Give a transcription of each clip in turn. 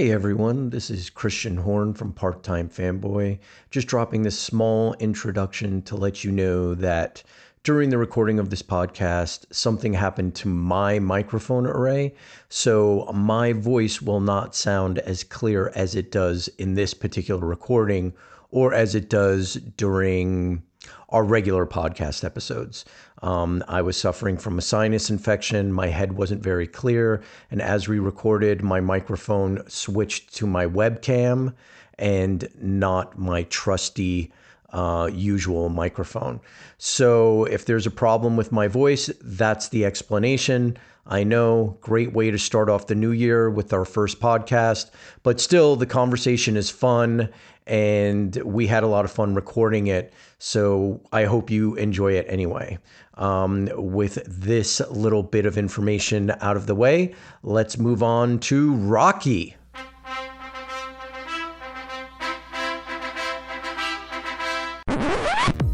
Hey everyone, this is Christian Horn from Part Time Fanboy. Just dropping this small introduction to let you know that during the recording of this podcast, something happened to my microphone array. So my voice will not sound as clear as it does in this particular recording or as it does during our regular podcast episodes. Um, I was suffering from a sinus infection. My head wasn't very clear. And as we recorded, my microphone switched to my webcam and not my trusty uh, usual microphone. So if there's a problem with my voice, that's the explanation. I know, great way to start off the new year with our first podcast, but still, the conversation is fun and we had a lot of fun recording it. So I hope you enjoy it anyway. Um, with this little bit of information out of the way, let's move on to Rocky.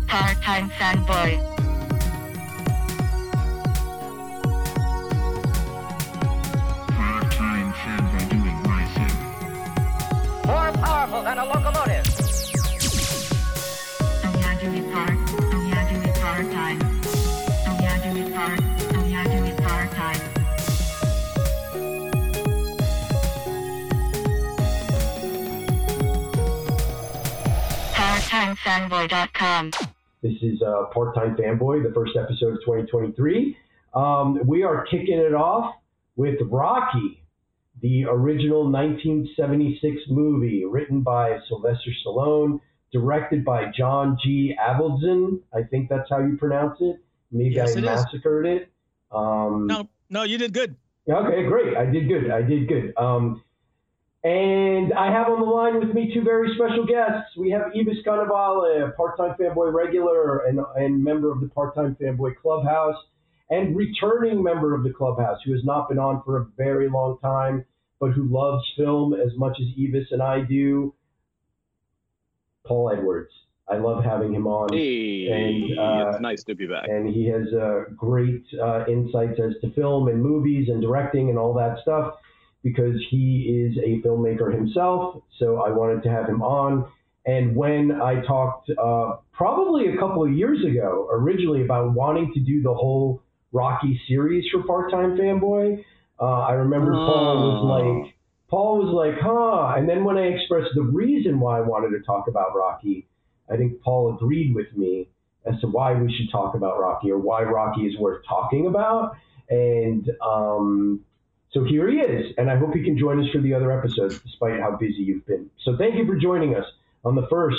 Part-time fanboy. PartTimeFanboy.com. This is uh, Part Time Fanboy, the first episode of 2023. Um, we are kicking it off with Rocky, the original 1976 movie written by Sylvester Stallone, directed by John G. Avildsen. I think that's how you pronounce it. Maybe Yes, I it is. massacred it. Um, No, no, you did good. Okay, great. I did good. I did good. Um, and I have on the line with me two very special guests. We have Ibis Cannavale, a part-time fanboy regular and, and member of the part-time fanboy clubhouse, and returning member of the clubhouse who has not been on for a very long time, but who loves film as much as Ibis and I do. Paul Edwards. I love having him on Hey, And, uh, it's nice to be back. and he has uh, great uh, insights as to film and movies and directing and all that stuff because he is a filmmaker himself. So I wanted to have him on. And when I talked uh, probably a couple of years ago, originally about wanting to do the whole Rocky series for Part Time Fanboy, uh, I remember Paul was Oh. like, Paul was like, huh. And then when I expressed the reason why I wanted to talk about Rocky, I think Paul agreed with me as to why we should talk about Rocky or why Rocky is worth talking about. And um, so here he is, and I hope he can join us for the other episodes, despite how busy you've been. So thank you for joining us on the first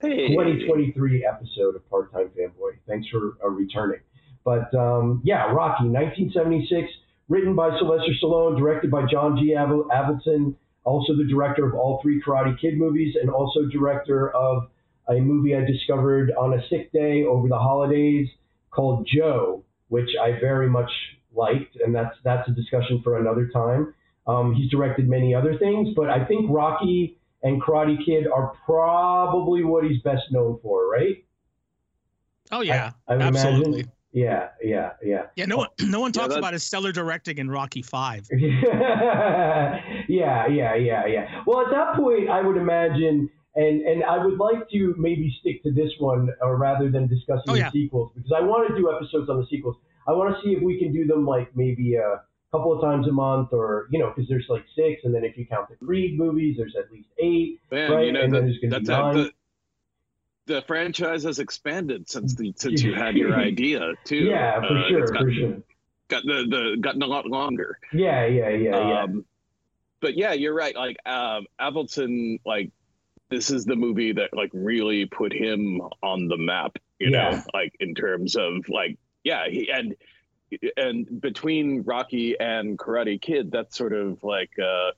Hey. 2023 episode of Part Time Fanboy. Thanks for uh, returning. But um, yeah, Rocky, 1976, written by Sylvester Stallone, directed by John G. Avil- Avildsen, also the director of all three Karate Kid movies, and also director of a movie I discovered on a sick day over the holidays called Joe, which I very much liked, and that's that's a discussion for another time. Um, he's directed many other things, but I think Rocky and Karate Kid are probably what he's best known for, right? Oh yeah, I would absolutely. imagine. Yeah, yeah, yeah. Yeah, no one, no one talks that- about his stellar directing in Rocky Five. yeah, yeah, yeah, yeah. Well, at that point, I would imagine, and and I would like to maybe stick to this one, or rather than discussing Oh, the yeah. sequels, because I want to do episodes on the sequels. I want to see if we can do them like maybe a couple of times a month, or you know, because there's like six, and then if you count the Creed movies, there's at least eight. Man, right, you know, and then the, there's gonna be nine. the, the franchise has expanded since the since you had your idea too. Yeah, for Uh, sure, it's for sure. Got the, the gotten a lot longer. Yeah, yeah, yeah, yeah. Um, but yeah, you're right. Like um, Avildsen, like this is the movie that like really put him on the map. You Yeah. know, like in terms of like yeah, he and and between Rocky and Karate Kid, that sort of like uh,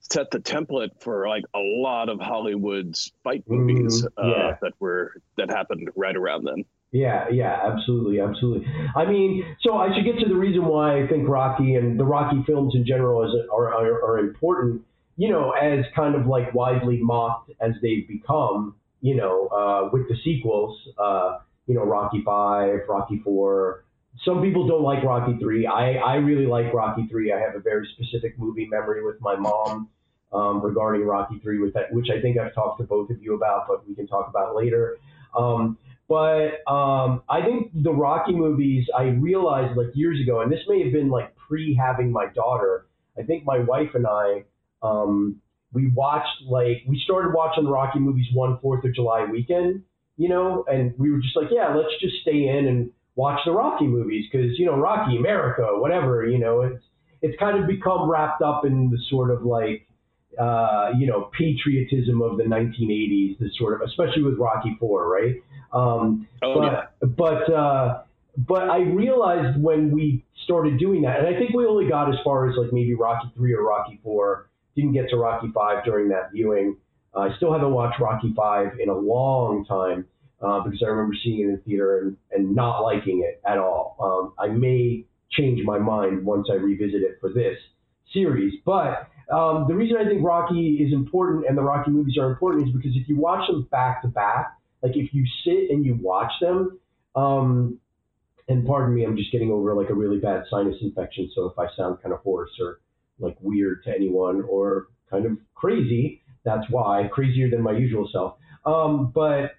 set the template for like a lot of Hollywood's fight movies Mm, uh, yeah. that were that happened right around then. Yeah, yeah, absolutely, absolutely. I mean, so I should get to the reason why I think Rocky and the Rocky films in general is, are, are, are important, you know, as kind of like widely mocked as they've become, you know, uh, with the sequels, uh, you know, Rocky 5, Rocky 4. Some people don't like Rocky 3. I, I really like Rocky 3. I have a very specific movie memory with my mom um, regarding Rocky Three, with that, which I think I've talked to both of you about, but we can talk about later. Um, but um, I think the Rocky movies, I realized like years ago, and this may have been like pre having my daughter. I think my wife and I, um, we watched like we started watching the Rocky movies one Fourth of July weekend, you know, and we were just like, yeah, let's just stay in and watch the Rocky movies because you know Rocky, America, whatever, you know, it's it's kind of become wrapped up in the sort of like uh, you know patriotism of the 1980s, the sort of especially with Rocky Four, right? Um, Oh, yeah. but but uh, but I realized when we started doing that, and I think we only got as far as like maybe Rocky three or Rocky four. Didn't get to Rocky five during that viewing. Uh, I still haven't watched Rocky five in a long time uh, because I remember seeing it in the theater and, and not liking it at all. Um, I may change my mind once I revisit it for this series, but um, the reason I think Rocky is important and the Rocky movies are important is because if you watch them back to back, like if you sit and you watch them, um, and pardon me, I'm just getting over like a really bad sinus infection, so if I sound kind of hoarse or like weird to anyone or kind of crazy, that's why crazier than my usual self. Um, but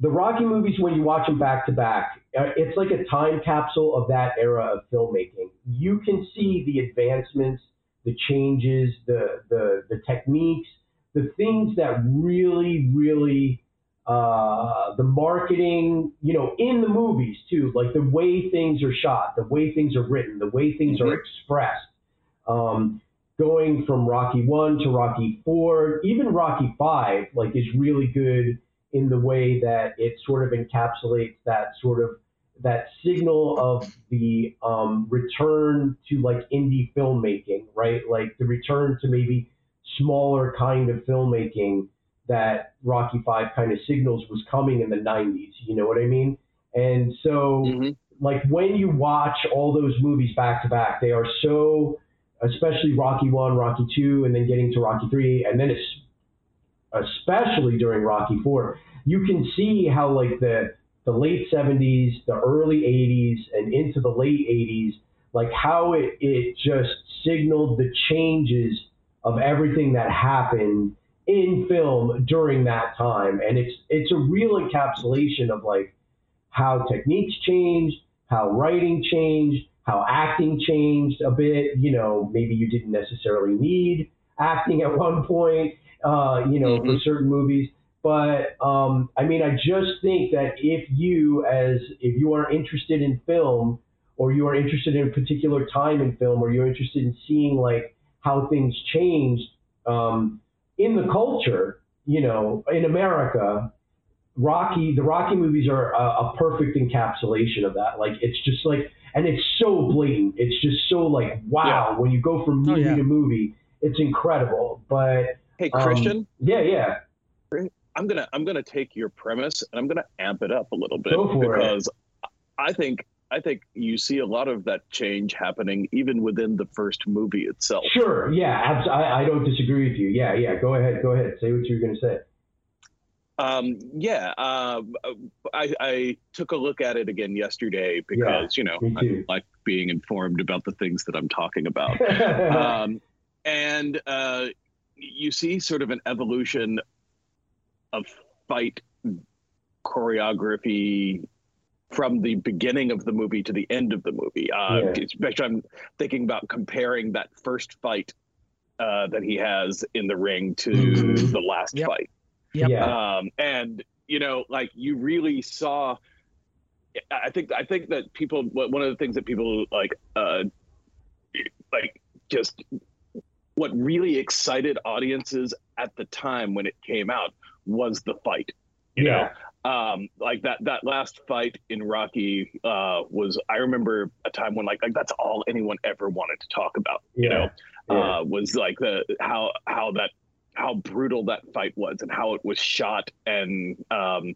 the Rocky movies, when you watch them back to back, uh, it's like a time capsule of that era of filmmaking. You can see the advancements, the changes, the the the techniques, the things that really, really uh, the marketing, you know, in the movies too, like the way things are shot, the way things are written, the way things are expressed. Um, going from Rocky One to Rocky Four, even Rocky Five, like is really good in the way that it sort of encapsulates that sort of that signal of the um, return to like indie filmmaking, right? Like the return to maybe smaller kind of filmmaking that Rocky Five kind of signals was coming in the 90s. You know what I mean? And so, Mhm. like when you watch all those movies back to back, they are so, especially Rocky One, Rocky Two, and then getting to Rocky Three, and then it's especially during Rocky Four, you can see how like the the late 70s, the early 80s, and into the late 80s, like how it, it just signaled the changes of everything that happened in film during that time. And it's it's a real encapsulation of like how techniques changed, how writing changed, how acting changed a bit. You know, maybe you didn't necessarily need acting at one point, uh, you know, for Mhm. certain movies. But um, I mean, I just think that if you, as if you are interested in film, or you are interested in a particular time in film, or you're interested in seeing like how things changed um, in the culture, you know, in America, Rocky, the Rocky movies are a, a perfect encapsulation of that. Like, it's just like, and it's so blatant. It's just so like, wow, when you go from movie yeah. to movie, it's incredible. But Hey, um, Christian, yeah, yeah, I'm gonna I'm gonna take your premise and I'm gonna amp it up a little bit Go for it. because I think I think you see a lot of that change happening even within the first movie itself. sure, yeah, abs- I, I don't disagree with you. Yeah, yeah, go ahead, go ahead, say what you're gonna say. Um, yeah, um, I, I took a look at it again yesterday because you know I too. like being informed about the things that I'm talking about. um, and uh, you see sort of an evolution of fight choreography from the beginning of the movie to the end of the movie. Uh, Yeah. Especially, I'm thinking about comparing that first fight uh, that he has in the ring to Mhm. the last Yep. fight. Yep. Yeah, Um, and you know, like you really saw. I think I think that people one of the things that people like uh, like just what really excited audiences at the time when it came out was the fight. You yeah, know, um, like that that last fight in Rocky uh, was. I remember a time when like like that's all anyone ever wanted to talk about. You Yeah. know, yeah. uh, was like the how how that how brutal that fight was and how it was shot and um,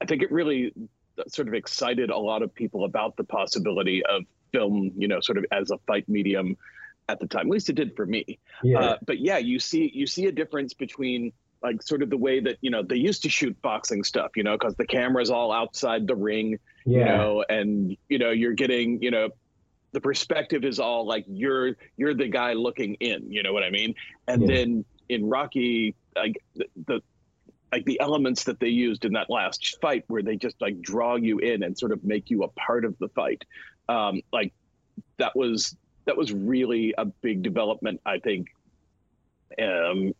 I think it really sort of excited a lot of people about the possibility of film, you know, sort of as a fight medium at the time. At least it did for me. yeah. Uh, but yeah, you see you see a difference between like sort of the way that you know they used to shoot boxing stuff, you know, because the camera's all outside the ring, yeah. you know, and you know you're getting you know the perspective is all like you're you're the guy looking in. You know what I mean? And Yeah. then in Rocky, like the, like the elements that they used in that last fight where they just like draw you in and sort of make you a part of the fight um like that was that was really a big development i think um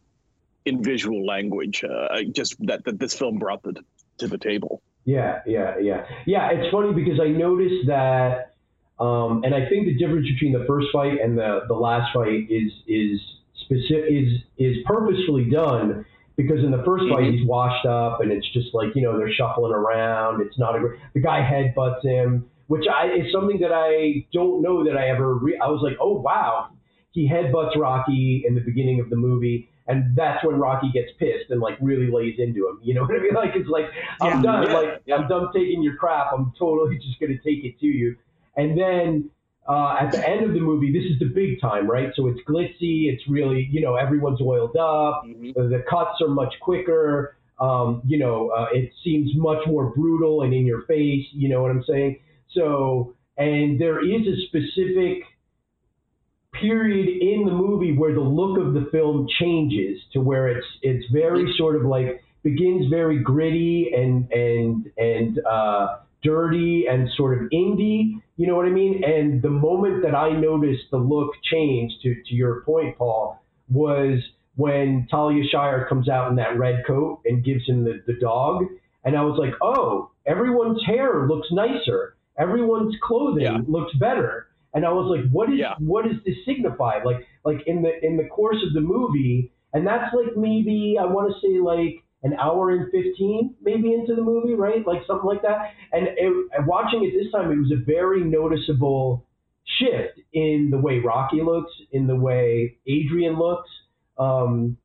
in visual language uh just that that this film brought the, to the table Yeah, yeah, yeah, yeah. It's funny because I noticed that, um, and I think the difference between the first fight and the the last fight is is specific is is purposefully done because in the 1st fight mm-hmm. he's washed up and it's just like you know they're shuffling around. It's not a great. The guy headbutts him, which I is something that I don't know that I ever. Re- I was like, oh wow, he headbutts Rocky in the beginning of the movie. And that's when Rocky gets pissed and like really lays into him. You know what I mean? Like it's like I'm Yeah. done. Yeah, Like yeah. I'm done taking your crap. I'm totally just gonna take it to you. And then uh, at the end of the movie, this is the big time, right? So it's glitzy. It's really, you know, everyone's oiled up. Mhm. The, the cuts are much quicker. Um, you know, uh, it seems much more brutal and in your face. You know what I'm saying? So, and there is a specific period in the movie where the look of the film changes to where it's it's very sort of like begins very gritty and and and uh, dirty and sort of indie. You know what I mean? And the moment that I noticed the look change, to to your point, Paul, was when Talia Shire comes out in that red coat and gives him the, the dog. And I was like, oh, everyone's hair looks nicer. Everyone's clothing Yeah. looks better. And I was like, what is Yeah. what does this signify? Like like in the in the course of the movie, and that's like maybe I want to say like an hour and 15 maybe into the movie, right? Like something like that. And it, watching it this time, it was a very noticeable shift in the way Rocky looks, in the way Adrian looks. Um,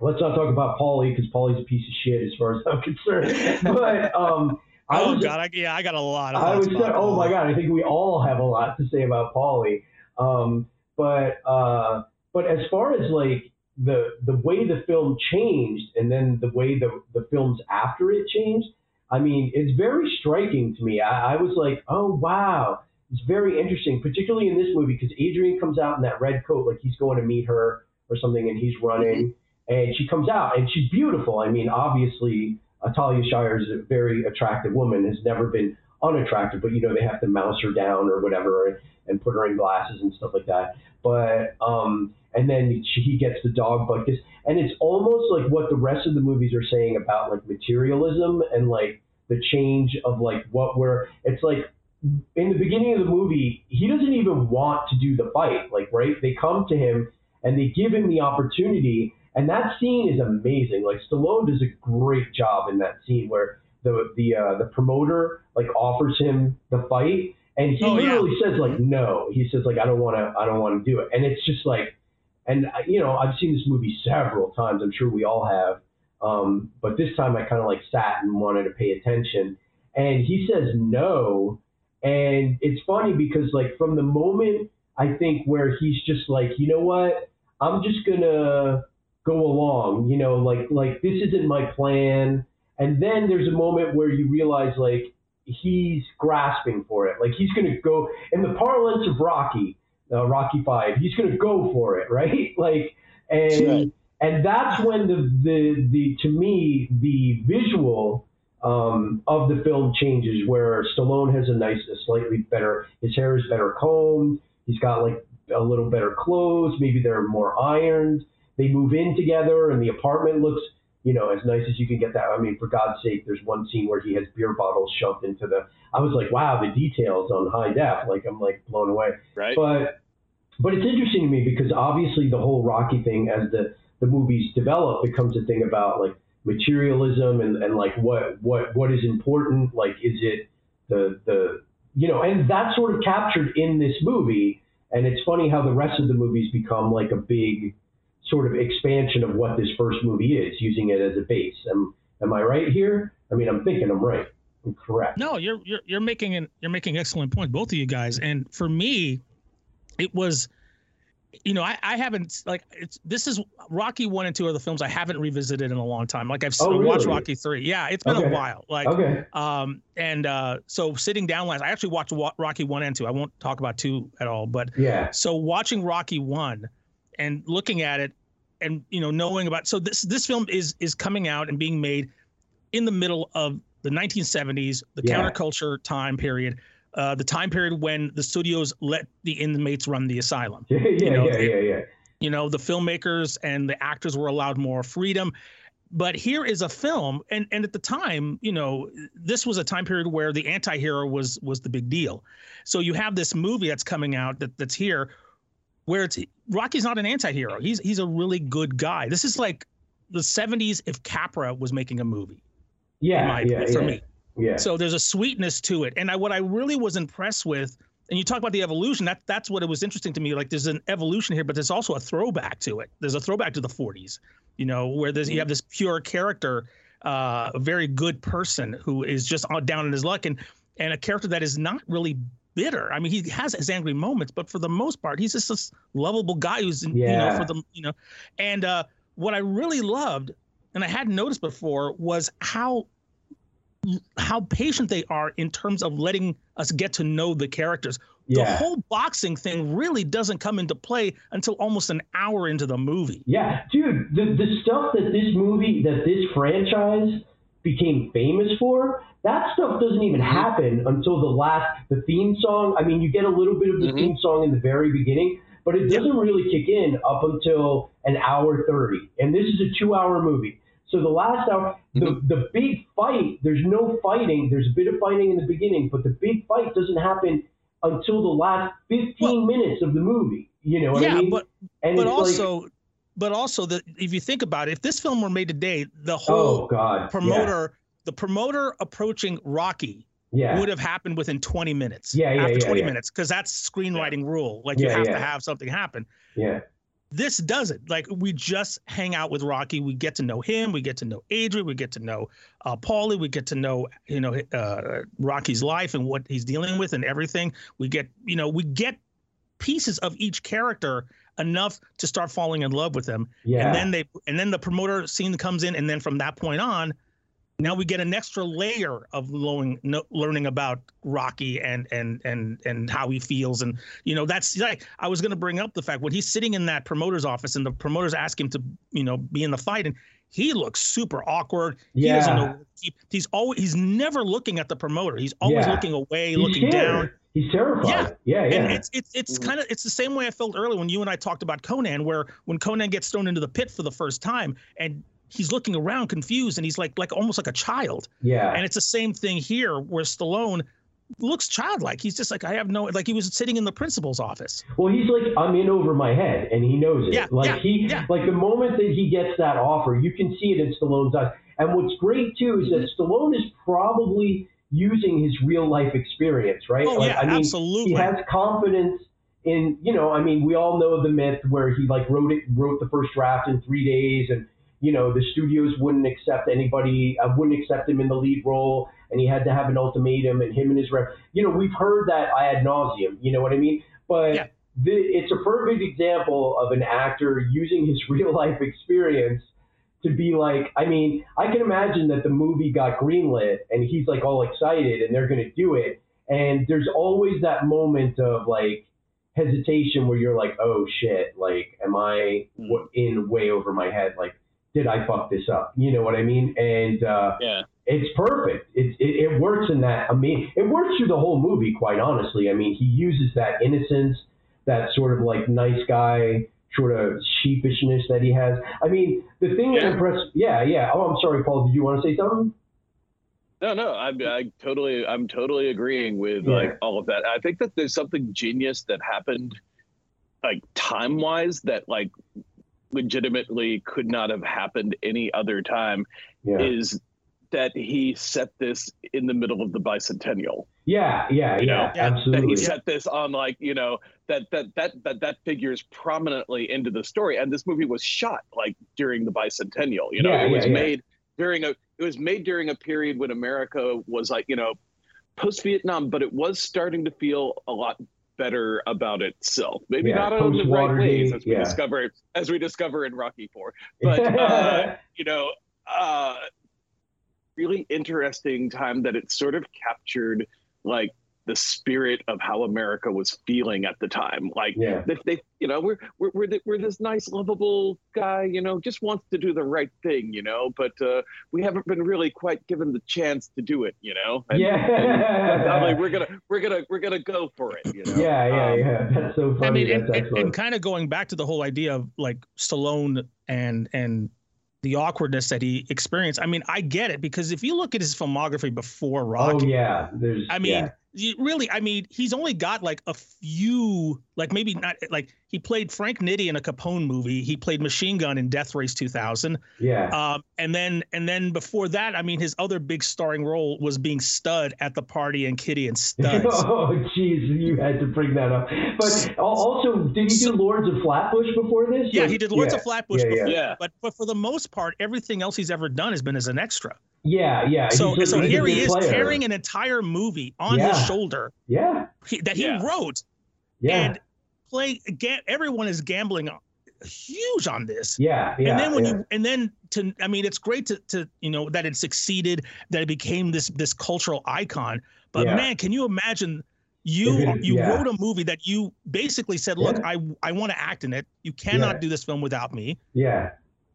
let's not talk about Paulie because Paulie's a piece of shit as far as I'm concerned. But um, I oh was, God, I, yeah, I got a lot of. I was about oh my god, I think we all have a lot to say about Paulie. Um, but uh, but as far as like the the way the film changed and then the way the the films after it changed, I mean, it's very striking to me. I, I was like, oh wow, it's very interesting, particularly in this movie because Adrian comes out in that red coat, like he's going to meet her or something, and he's running, mm-hmm. and she comes out and she's beautiful. I mean, obviously, Atalia Talia Shire is a very attractive woman, has never been unattractive, but you know they have to mouse her down or whatever and, and put her in glasses and stuff like that. But um, and then she, he gets the dog like this, and it's almost like what the rest of the movies are saying about like materialism and like the change of like what we're. It's like in the beginning of the movie, he doesn't even want to do the fight. Like right, they come to him and they give him the opportunity. And that scene is amazing. Like Stallone does a great job in that scene where the the uh, the promoter like offers him the fight, and he Oh, yeah. literally says like no. He says like I don't want to I don't want to do it. And it's just like, and uh, you know I've seen this movie several times. I'm sure we all have. Um, but this time I kind of like sat and wanted to pay attention. And he says no, and it's funny because like from the moment I think where he's just like, you know what, I'm just gonna go along, you know, like like this isn't my plan. And then there's a moment where you realize like he's grasping for it, like he's gonna go in the parlance of Rocky, uh, Rocky Five, he's gonna go for it, right? Like and Right. and that's when the the the to me the visual um, of the film changes where Stallone has a nice, a slightly better, his hair is better combed. He's got like a little better clothes. Maybe they're more ironed. They move in together and the apartment looks, you know, as nice as you can get that. I mean, for God's sake, there's one scene where he has beer bottles shoved into the, I was like, wow, the details on high def. Like, I'm like blown away right but but it's interesting to me because obviously the whole Rocky thing, as the the movies develop, becomes a thing about like materialism and, and like what what what is important. Like, is it the the you know, and that's sort of captured in this movie. And it's funny how the rest of the movies become like a big sort of expansion of what this first movie is, using it as a base. Am am I right here? I mean, I'm thinking I'm right. I'm correct. No, you're you're you're making an you're making excellent point, both of you guys. And for me, it was you know, I, I haven't like it's this is Rocky one and two are the films I haven't revisited in a long time. Like I've Oh, I watched? Rocky three. Yeah, it's been Okay. a while. Like Okay. um and uh so sitting down last I actually watched Rocky one and two. I won't talk about two at all, but Yeah. so watching Rocky one and looking at it and you know knowing about so this this film is is coming out and being made in the middle of the 1970s, the Yeah. counterculture time period, uh, the time period when the studios let the inmates run the asylum Yeah. Yeah. know, yeah. they- Yeah. Yeah. you know the filmmakers and the actors were allowed more freedom but here is a film and and at the time you know this was a time period where the anti-hero was was the big deal so you have this movie that's coming out that that's here where it's rocky's not an anti-hero he's he's a really good guy this is like the 70s if capra was making a movie Yeah. my, yeah. for yeah. me Yeah. so there's a sweetness to it. And I, what I really was impressed with, and you talk about the evolution, that that's what it was interesting to me. Like there's an evolution here, but there's also a throwback to it. There's a throwback to the 40s, you know, where there's you have this pure character, uh, a very good person who is just down in his luck, and and a character that is not really bitter. I mean, he has his angry moments, but for the most part, he's just this lovable guy who's you know for the you know, and uh, what I really loved, and I hadn't noticed before, was how how patient they are in terms of letting us get to know the characters. Yeah. The whole boxing thing really doesn't come into play until almost an hour into the movie. Yeah, dude, the the stuff that this movie, that this franchise became famous for, that stuff doesn't even Mm-hmm. happen until the last, the theme song. I mean, you get a little bit of the Mhm. theme song in the very beginning, but it doesn't really kick in up until an hour 30. And this is a two hour movie. So the last hour, the, Mm-hmm. the big fight, there's no fighting. There's a bit of fighting in the beginning, but the big fight doesn't happen until the last 15 Well- minutes of the movie. You know what yeah, I mean? but and but it's like- also but also that if you think about it, if this film were made today, the whole Oh God! Promoter the promoter approaching Rocky Yeah. would have happened within 20 minutes. Yeah, yeah, after yeah, 20 yeah. minutes, because that's screenwriting rule. Like you have to have something happen. Yeah. this doesn't like we just hang out with rocky we get to know him we get to know adrian we get to know uh paulie we get to know you know uh rocky's life and what he's dealing with and everything we get you know we get pieces of each character enough to start falling in love with them Yeah. and then they and then the promoter scene comes in and then from that point on now we get an extra layer of learning, no, learning about Rocky and and and and how he feels, and you know that's like I was going to bring up the fact when he's sitting in that promoter's office and the promoters ask him to you know be in the fight, and he looks super awkward. He doesn't Yeah. know. He, he's always he's never looking at the promoter. He's always Yeah. looking away, He's looking scared. down. He's terrified. Yeah. Yeah. Yeah. And it's it's it's kind of it's the same way I felt earlier when you and I talked about Conan, where when Conan gets thrown into the pit for the first time and he's looking around confused and he's like like almost like a child. yeah. And it's the same thing here where Stallone looks childlike. He's just like I have no like he was sitting in the principal's office. Well, he's like, I'm in over my head, and he knows it. Yeah, like yeah, he, yeah. like the moment that he gets that offer, you can see it in Stallone's eyes. And what's great too is that Stallone is probably using his real life experience, right? Oh like, yeah, I mean, absolutely. he has confidence in, you know, I mean, we all know the myth where he like wrote it, wrote the first draft in three days, and you know the studios wouldn't accept anybody, uh, wouldn't accept him in the lead role, and he had to have an ultimatum, and him and his rep, you know, we've heard that I ad nauseum. You know what I mean? But Yeah. the, it's a perfect example of an actor using his real life experience to be like, I mean, I can imagine that the movie got greenlit and he's like all excited and they're going to do it. And there's always that moment of like hesitation where you're like, oh shit, like, am i in way over my head? Like, did I fuck this up? You know what I mean? And uh, Yeah. it's perfect. It, it, it works in that. I mean, it works through the whole movie, quite honestly. I mean, he uses that innocence, that sort of like nice guy, sort of sheepishness that he has. I mean, the thing that Yeah. impressed, yeah, yeah. Oh, I'm sorry, Paul. Did you want to say something? No, no, I'm I totally I'm totally agreeing with Yeah. like all of that. I think that there's something genius that happened like time wise that like legitimately could not have happened any other time Yeah, is that he set this in the middle of the bicentennial. yeah, yeah, You know, yeah. yeah, that absolutely. he set this on like, you know, that that that that that figures prominently into the story. And this movie was shot like during the bicentennial. You know, Yeah, it was yeah. made during a it was made during a period when America was like, you know, post Vietnam, but it was starting to feel a lot better about itself. Maybe Yeah, not in the right ways as we yeah. discover as we discover in Rocky Four. But uh, you know, uh, really interesting time that it sort of captured like the spirit of how America was feeling at the time. Like yeah. they, they you know, we're we're we're, the, we're this nice, lovable guy, you know, just wants to do the right thing, you know, but uh, we haven't been really quite given the chance to do it, you know. And, Yeah. and finally we're gonna we're gonna we're gonna go for it, you know. Yeah, yeah, Um, yeah. That's so funny. I mean, and, That's and, and kind of going back to the whole idea of like Stallone and and the awkwardness that he experienced. I mean, I get it because if you look at his filmography before Rocky, oh yeah, there's. I mean, yeah. You really, I mean, he's only got like a few, like maybe not, like he played Frank Nitti in a Capone movie. He played Machine Gun in Death Race 2000. yeah. Um, and then, and then before that, I mean, his other big starring role was being Stud at the party and Kitty and Studs. oh jeez, you had to bring that up. But also, did he do Lords of Flatbush before this? yeah, Like- he did Lords yeah, of Flatbush yeah, before, Yeah. but but for the most part, everything else he's ever done has been as an extra. Yeah, yeah. So he's so he's here he is player. carrying an entire movie on Yeah. his shoulder Yeah, he, that he Yeah. wrote yeah, and play. Ga- everyone is gambling huge on this. yeah, yeah. and then when yeah. you and then to I mean it's great to to you know that it succeeded that it became this this cultural icon but Yeah. man can you imagine you it- uh, you yeah. wrote a movie that you basically said look Yeah. I I want to act in it you cannot Yeah. do this film without me yeah,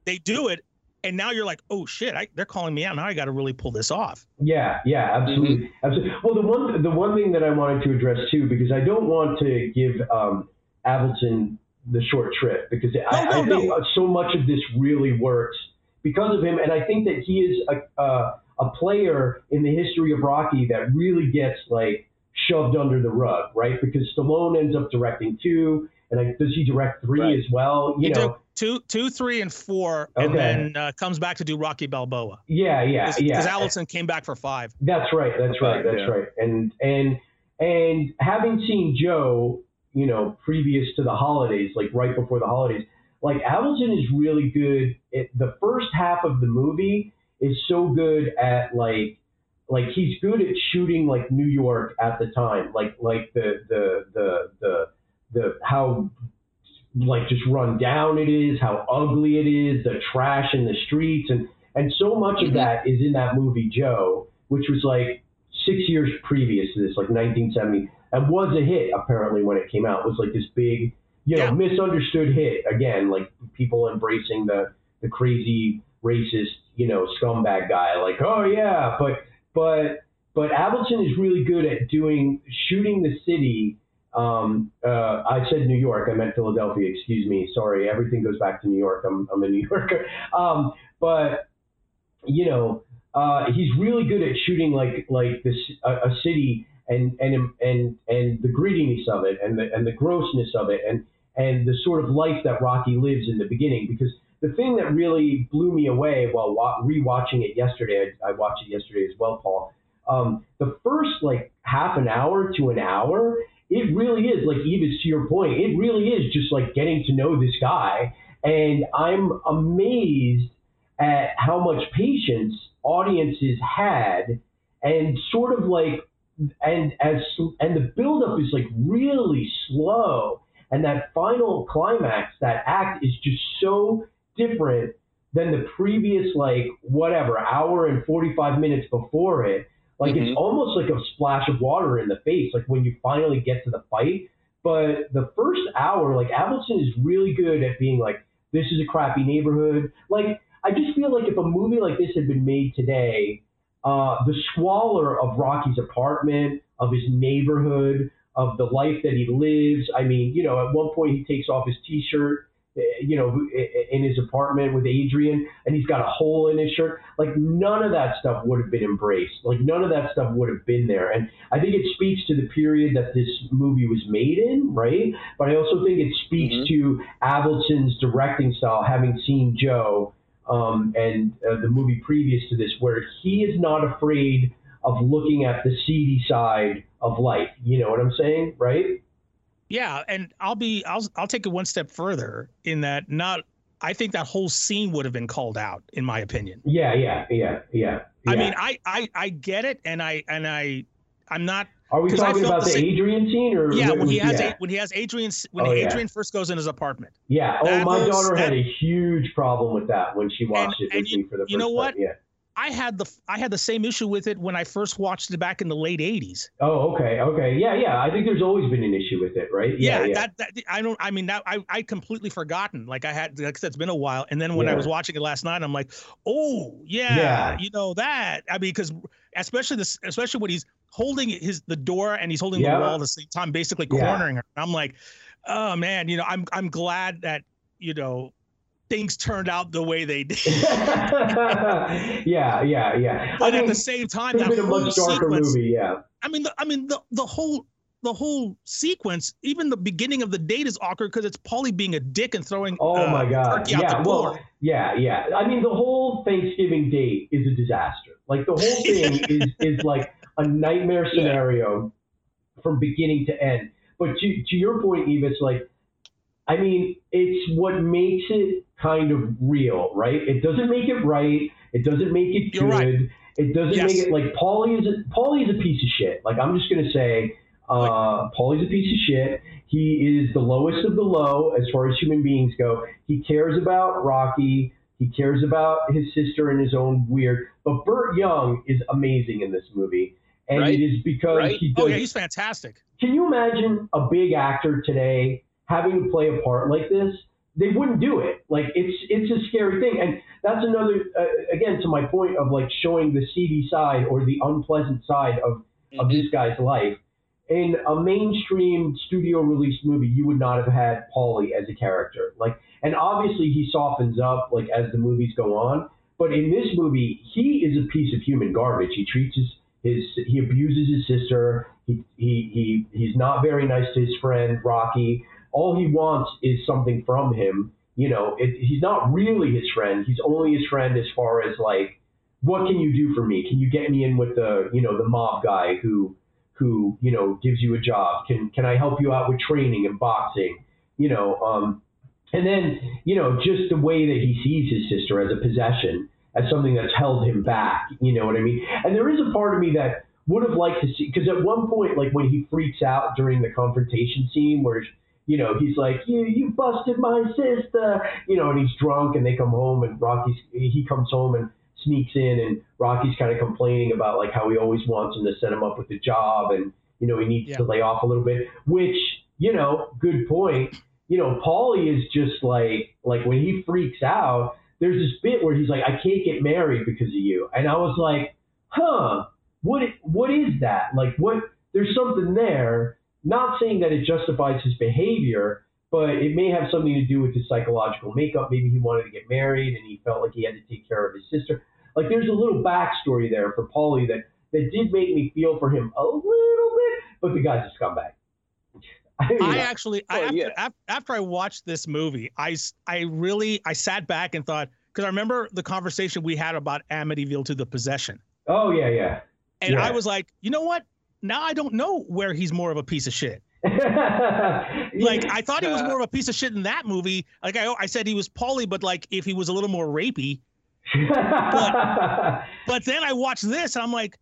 they do it and now you're like oh shit I, they're calling me out now I got to really pull this off Yeah, yeah, absolutely, absolutely. Well, the one the one thing that I wanted to address too, because I don't want to give um, Avildsen the short trip, because I, No, I no, think so much of this really works because of him, and I think that he is a a, a player in the history of Rocky that really gets like shoved under the rug, right? Because Stallone ends up directing two, and I, does he direct three Right. as well? You He know, did two two three and four and then uh, comes back to do Rocky Balboa yeah, yeah, because yeah. Avildsen came back for five That's right. That's right. That's Yeah. right. And and and having seen Joe, you know, previous to the holidays, like right before the holidays, like Avildsen is really good. At, the first half of the movie is so good at like like he's good at shooting like New York at the time, like like the the the the the how like just run down it is, how ugly it is, the trash in the streets, and and so much of mm-hmm. that is in that movie Joe, which was like six years previous to this, like 1970, and was a hit apparently when it came out. It was like this big, you know, Yeah. misunderstood hit again, like people embracing the the crazy racist, you know, scumbag guy, like oh yeah, but but but Avildsen is really good at doing shooting the city. Um, uh, I said New York. I meant Philadelphia. Excuse me. Sorry. Everything goes back to New York. I'm, I'm a New Yorker. Um, but you know, uh, he's really good at shooting like like this a, a city and and and and the grittiness of it and the and the grossness of it and and the sort of life that Rocky lives in the beginning. Because the thing that really blew me away while wa- rewatching it yesterday, I, I watched it yesterday as well, Paul. Um, the first like half an hour to an hour, it really is like Eva's to your point. It really is just like getting to know this guy, and I'm amazed at how much patience audiences had, and sort of like, and as and the buildup is like really slow, and that final climax, that act is just so different than the previous like whatever hour and 45 minutes before it like it's Mhm. almost like a splash of water in the face like when you finally get to the fight but the first hour like Avildsen is really good at being like this is a crappy neighborhood like i just feel like if a movie like this had been made today uh, the squalor of rocky's apartment of his neighborhood of the life that he lives i mean you know at one point he takes off his t-shirt you know, in his apartment with Adrian, and he's got a hole in his shirt. Like none of that stuff would have been embraced. Like none of that stuff would have been there. And I think it speaks to the period that this movie was made in, right? But I also think it speaks Mhm. to Avildsen's directing style, having seen Joe um, and uh, the movie previous to this, where he is not afraid of looking at the seedy side of life. You know what I'm saying, right? Yeah, and I'll be I'll I'll take it one step further in that not I think that whole scene would have been called out in my opinion. Yeah, yeah, yeah, yeah. I mean, I I I get it and I and I I'm not Are we talking about the same- Adrian scene, or Yeah, when he has yeah. A, when he has Adrian when Oh, yeah. Adrian first goes in his apartment. Yeah. Oh, That my was- daughter had that- a huge problem with that when she watched And- it and you- for the first you know time. what? Yeah. I had the I had the same issue with it when I first watched it back in the late '80s. Oh, okay, okay, yeah, yeah. I think there's always been an issue with it, right? Yeah, yeah. that, that I don't. I mean, that I I completely forgotten. Like I had, like I said, it's been a while. And then when I was watching it last night, I'm like, oh yeah, Yeah. you know that. I mean, because especially this, especially when he's holding his the door and he's holding Yeah. the wall at the same time, basically Yeah. cornering her. I'm like, oh man, you know, I'm I'm glad that you know things turned out the way they did. yeah, yeah, yeah. But I at the same time, that been whole much darker sequence, movie. Yeah, I mean, the, I mean, the the whole the whole sequence, even the beginning of the date is awkward because it's Paulie being a dick and throwing. Oh uh, my god. Yeah. Well, yeah, yeah. I mean, the whole Thanksgiving date is a disaster. Like the whole thing is is like a nightmare scenario from beginning to end. But to to your point, Eve, it's like, I mean, it's what makes it kind of real, right? It doesn't make it right. It doesn't make it good. right. It doesn't Yes. make it like Paulie is a, Paulie is a piece of shit. Like I'm just gonna say, uh, Paulie's a piece of shit. He is the lowest of the low as far as human beings go. He cares about Rocky. He cares about his sister and his own weird. But Burt Young is amazing in this movie, and Right. it is because Right. he does. Oh yeah, he's fantastic. Can you imagine a big actor today having to play a part like this? They wouldn't do it. Like it's it's a scary thing, and that's another uh, again to my point of like showing the seedy side or the unpleasant side of of this guy's life. In a mainstream studio released movie, you would not have had Paulie as a character. Like, and obviously he softens up like as the movies go on. But in this movie, he is a piece of human garbage. He treats his his he abuses his sister. He he he he's not very nice to his friend Rocky. All he wants is something from him. You know, it, he's not really his friend. He's only his friend as far as like, what can you do for me? Can you get me in with the you know the mob guy who who you know gives you a job? Can can I help you out with training and boxing? You know, um, and then you know just the way that he sees his sister as a possession, as something that's held him back. You know what I mean? And there is a part of me that would have liked to see because at one point, like when he freaks out during the confrontation scene, where you know he's like, "You you busted my sister," you know, and he's drunk, and they come home, and Rocky's he comes home and sneaks in, and Rocky's kind of complaining about like how he always wants him to set him up with a job, and you know he needs Yeah. to lay off a little bit, which you know, good point. You know, Paulie is just like like when he freaks out. There's this bit where he's like, "I can't get married because of you," and I was like, "Huh." what what is that? Like what there's something there. Not saying that it justifies his behavior, but it may have something to do with his psychological makeup. Maybe he wanted to get married and he felt like he had to take care of his sister. Like there's a little backstory there for Paulie that that did make me feel for him a little bit, but the guy's a scumbag. I, I actually, I, Oh, after, yeah. af- after I watched this movie, I, I really, I sat back and thought, because I remember the conversation we had about Amityville 2 the possession. oh yeah, yeah. And Yeah. I was like, you know what? Now I don't know where he's more of a piece of shit. Like I thought he was Uh, more of a piece of shit in that movie. Like I, I said he was Paulie, but like if he was a little more rapey. But then I watched this and I'm like,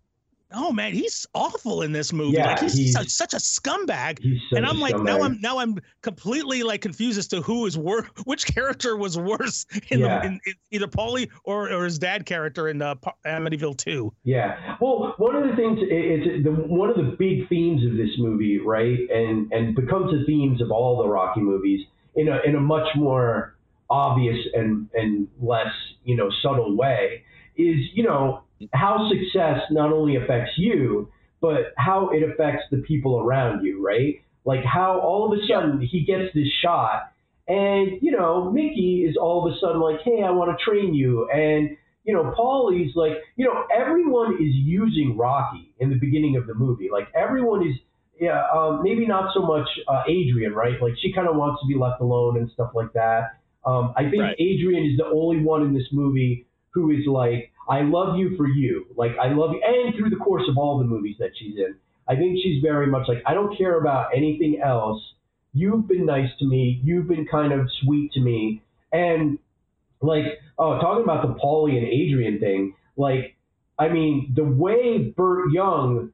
oh man, he's awful in this movie. Yeah, like he's, he's- such, such a scumbag. He's such and I'm like, now. I'm now I'm completely like confused as to who is worse, which character was worse in, Yeah. the, in, in either Paulie or, or his dad character in uh, Amityville 2. Yeah. Well, one of the things is the one of the big themes of this movie, right, and and becomes the themes of all the Rocky movies in a in a much more obvious and and less you know subtle way is you know how success not only affects you but how it affects the people around you, right? Like how all of a sudden he gets this shot and you know Mickey is all of a sudden like, hey, I want to train you and you know, Paulie's like, you know, everyone is using Rocky in the beginning of the movie. Like everyone is, yeah, um, maybe not so much uh, Adrian, right? Like she kind of wants to be left alone and stuff like that. Um, I think Right. Adrian is the only one in this movie who is like, I love you for you. Like I love you, and through the course of all the movies that she's in, I think she's very much like, I don't care about anything else. You've been nice to me. You've been kind of sweet to me, and like oh talking about the Paulie and Adrian thing, like I mean the way Burt Young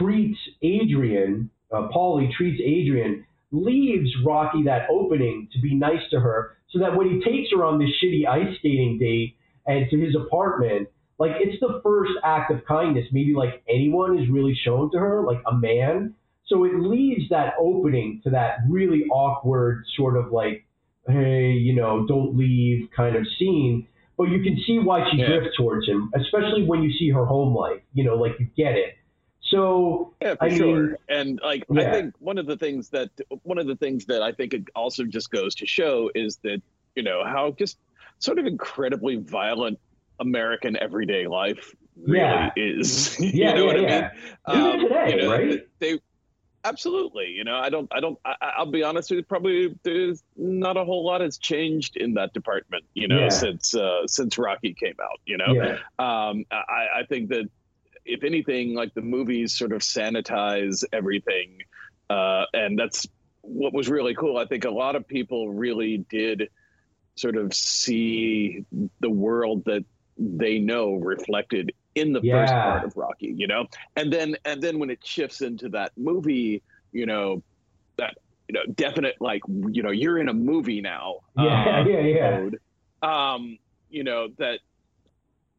treats Adrian, uh, Paulie treats Adrian, leaves Rocky that opening to be nice to her, so that when he takes her on this shitty ice skating date and to his apartment, like it's the first act of kindness maybe like anyone is really shown to her, like a man. So it leaves that opening to that really awkward sort of like, hey, you know, don't leave kind of scene. But you can see why she Yeah. drifts towards him, especially when you see her home life. You know, like you get it. So Yeah, for I sure. mean- and like Yeah. I think one of the things that one of the things that I think it also just goes to show is that you know how just sort of incredibly violent American everyday life really Yeah. is. Yeah, you know yeah, what yeah. I mean? Even today, you know, right? They absolutely. You know, I don't. I don't. I, I'll be honest with you. Probably there's not a whole lot has changed in that department. You know, Yeah. since uh, since Rocky came out. You know, yeah, um, I, I think that if anything, like the movies sort of sanitize everything, uh, and that's what was really cool. I think a lot of people really did sort of see the world that they know reflected in the first part of Rocky, you know, and then and then when it shifts into that movie, you know, that you know, definite like you know, you're in a movie now. yeah, uh, yeah, yeah. mode, um, you know that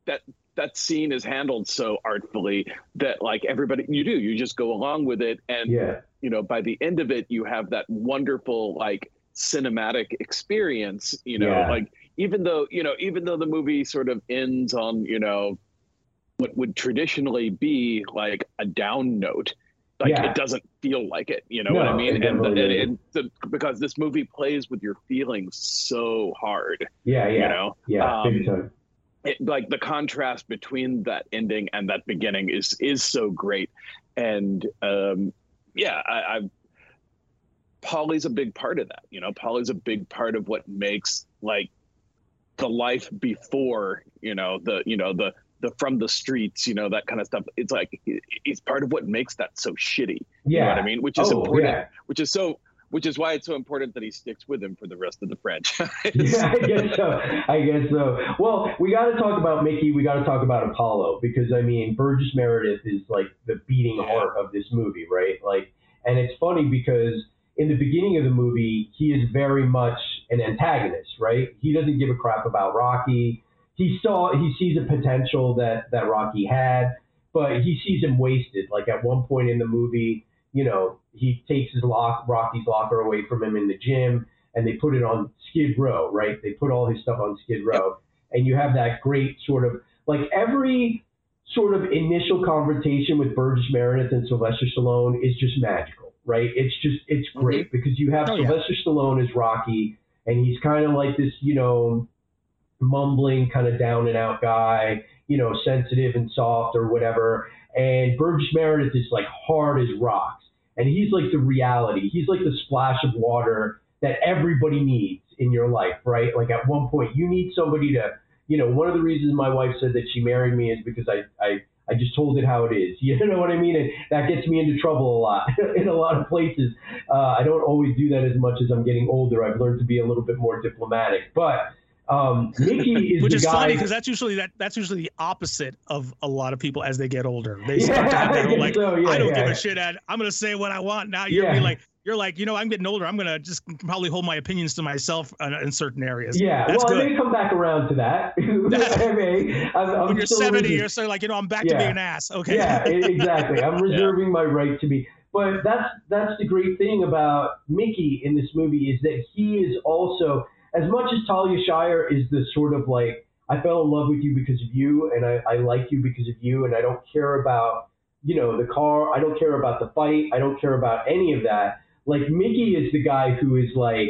that that scene is handled so artfully that like everybody you do you just go along with it and Yeah, you know by the end of it you have that wonderful like cinematic experience you know Yeah. like even though you know even though the movie sort of ends on you know what would traditionally be like a down note like Yeah. it doesn't feel like it you know No, what i mean? and, definitely and, and the, because this movie plays with your feelings so hard yeah, yeah, you know? Yeah, um, it, like the contrast between that ending and that beginning is is so great. And um yeah i i Paulie's a big part of that you know Paulie's a big part of what makes like the life before you know the you know the the from the streets you know that kind of stuff it's like it's part of what makes that so shitty you Yeah, know what i mean which is oh, important yeah. which is so which is why it's so important that he sticks with him for the rest of the franchise yeah, I guess so. I guess so. Well, we got to talk about Mickey. We got to talk about Apollo because I mean, Burgess Meredith is like the beating heart of this movie, right? Like, and it's funny because in the beginning of the movie, he is very much an antagonist, right? He doesn't give a crap about Rocky. He saw, he sees a potential that that Rocky had, but he sees him wasted. Like at one point in the movie, you know, he takes his lock, Rocky's locker away from him in the gym and they put it on Skid Row, right? They put all his stuff on Skid Row, and you have that great sort of like every sort of initial confrontation with Burgess Meredith and Sylvester Stallone is just magical, right? It's just it's mm-hmm. great because you have Oh, yeah. Sylvester Stallone as Rocky, and he's kind of like this, you know, mumbling kind of down and out guy, you know, sensitive and soft or whatever. And Burgess Meredith is like hard as rocks. And he's like the reality. He's like the splash of water that everybody needs in your life, right? Like at one point, you need somebody to, you know, one of the reasons my wife said that she married me is because I, I, I just told it how it is. You know what I mean? And that gets me into trouble a lot in a lot of places. Uh, I don't always do that as much as I'm getting older. I've learned to be a little bit more diplomatic. But um, Mickey is Which is funny because that's usually that that's usually the opposite of a lot of people as they get older. They start to have that like so, yeah, I don't yeah. give a shit at I'm gonna say what I want. Now you're Yeah. be like you're like, you know, I'm getting older. I'm gonna just probably hold my opinions to myself uh, in certain areas. yeah, that's well, I good. may come back around to that. I may. I'm, I'm when you're still 70, reserved- you're so like, you know, I'm back to being an ass. Okay. Yeah, exactly. I'm reserving my right to be. But that's that's the great thing about Mickey in this movie is that he is also as much as Talia Shire is the sort of like I fell in love with you because of you and I, I like you because of you and I don't care about you know the car I don't care about the fight I don't care about any of that. Like Mickey is the guy who is like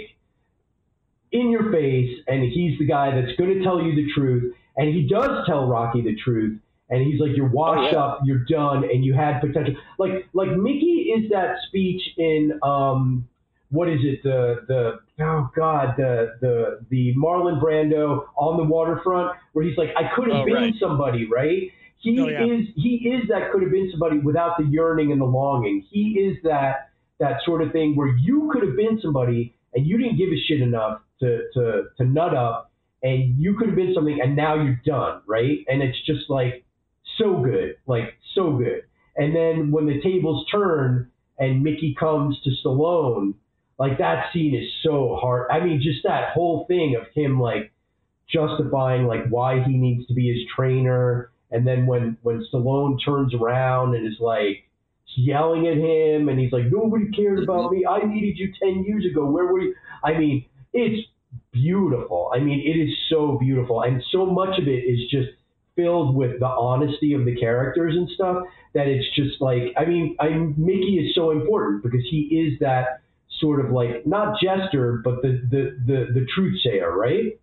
in your face and he's the guy that's going to tell you the truth and he does tell Rocky the truth and he's like you're washed yeah. up you're done and you had potential like like Mickey is that speech in um what is it the the oh god the the the Marlon Brando on the waterfront where he's like I could have Oh, been right. somebody right he Oh, yeah. is he is that could have been somebody without the yearning and the longing he is that that sort of thing where you could have been somebody and you didn't give a shit enough to to to nut up and you could have been something and now you're done right and it's just like so good like so good And then when the tables turn and Mickey comes to Stallone, like that scene is so hard. I mean, just that whole thing of him like justifying like why he needs to be his trainer, and then when when Stallone turns around and is like yelling at him, and he's like, "Nobody cared about me. I needed you ten years ago. Where were you?" I mean, it's beautiful. I mean, it is so beautiful, and so much of it is just filled with the honesty of the characters and stuff that it's just like I mean, I Mickey is so important because he is that sort of like not jester, but the the the, the truth sayer, right?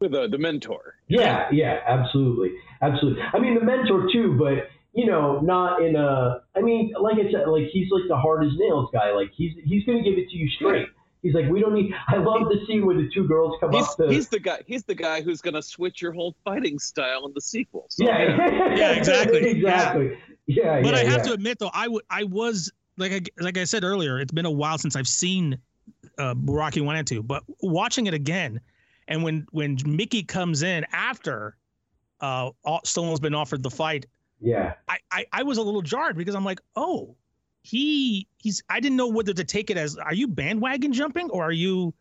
The the mentor. Yeah, yeah, absolutely, absolutely. I mean, the mentor too, but you know, not in a. I mean, like I said, like he's like the hard as nails guy. Like he's he's gonna give it to you straight. He's like, we don't need. I love the scene where the two girls come He's, up to. he's the guy. He's the guy who's going to switch your whole fighting style in the sequel. So, yeah, Yeah, exactly. exactly. Yeah, But yeah, I have yeah. to admit, though, I, w- I was like I, like I said earlier, it's been a while since I've seen uh, Rocky one and two. But watching it again, and when when Mickey comes in after uh, all- Stallone's been offered the fight, Yeah, I, I I was a little jarred because I'm like, oh, he he's I didn't know whether to take it as are you bandwagon jumping or are you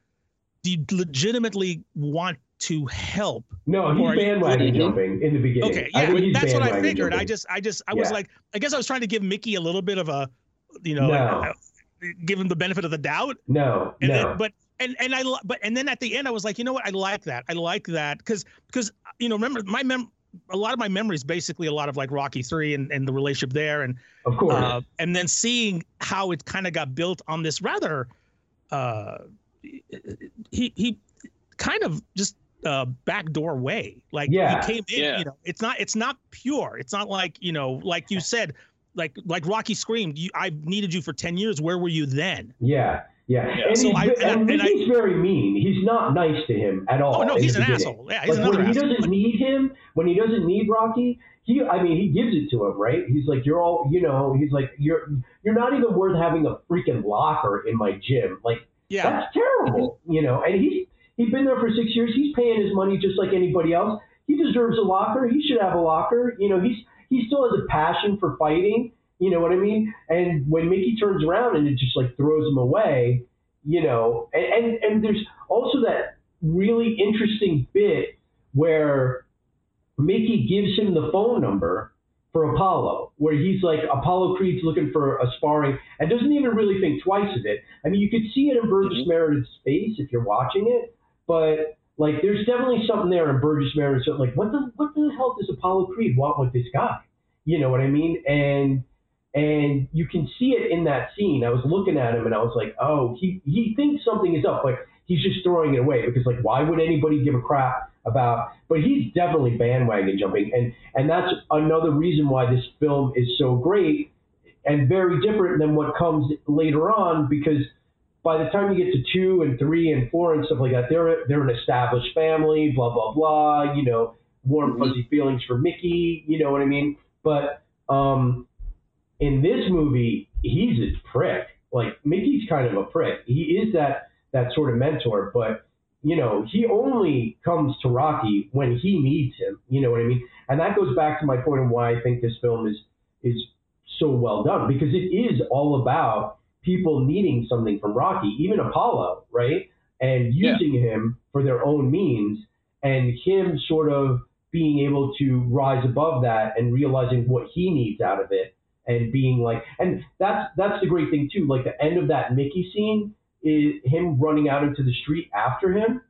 do you legitimately want to help? no, he's Or are you- bandwagon jumping in the beginning. Okay, yeah, that's what I figured. I just, I just, I was like, I guess I was trying to give Mickey a little bit of a, you know, No. uh, give him the benefit of the doubt. no, And no. then, but and and I, but and then at the end, I was like, you know what, I like that. I like that because because you know, remember my mem. A lot of my memories, basically, a lot of like Rocky Three and, and the relationship there, and of course. uh, and then seeing how it kind of got built on this rather, uh, he he kind of just uh, backdoor way. Like Yeah. he came in, Yeah. you know, it's not it's not pure. It's not like you know, like you said, like like Rocky screamed, you, I needed you for ten years. Where were you then? yeah, yeah. Yeah. And, So he's, I- and I- and and I- very mean. He's not nice to him at all. Oh no, he's an beginning. asshole. Yeah, he's Like another when he doesn't need him, when he doesn't need Rocky, he I mean he gives it to him, right? He's like, You're all you know, he's like, You're you're not even worth having a freaking locker in my gym. Like yeah, that's terrible. Mm-hmm. You know, and he's he's been there for six years, he's paying his money just like anybody else. He deserves a locker, he should have a locker. You know, he's he still has a passion for fighting, you know what I mean? And when Mickey turns around and it just like throws him away, you know, and, and, and there's also that really interesting bit where Mickey gives him the phone number for Apollo, where he's like, Apollo Creed's looking for a sparring and doesn't even really think twice of it. I mean, you could see it in Burgess Mhm. Meredith's face if you're watching it, but like, there's definitely something there in Burgess Meredith's like, what the what the hell does Apollo Creed want with this guy? You know what I mean? And and you can see it in that scene. I was looking at him and I was like, oh, he he thinks something is up, but he's just throwing it away because like, why would anybody give a crap about? But he's definitely bandwagon jumping, and and that's another reason why this film is so great and very different than what comes later on because by the time you get to two and three and four and stuff like that, they're they're an established family, blah blah blah. You know, warm fuzzy feelings for Mickey. You know what I mean? But um, in this movie, he's a prick. Like Mickey's kind of a prick. He is that that sort of mentor, but you know, he only comes to Rocky when he needs him. You know what I mean? And that goes back to my point of why I think this film is is so well done because it is all about people needing something from Rocky, even Apollo, right? And Yeah. using him for their own means and him sort of being able to rise above that and realizing what he needs out of it and being like and that's that's the great thing too like the end of that mickey scene is him running out into the street after him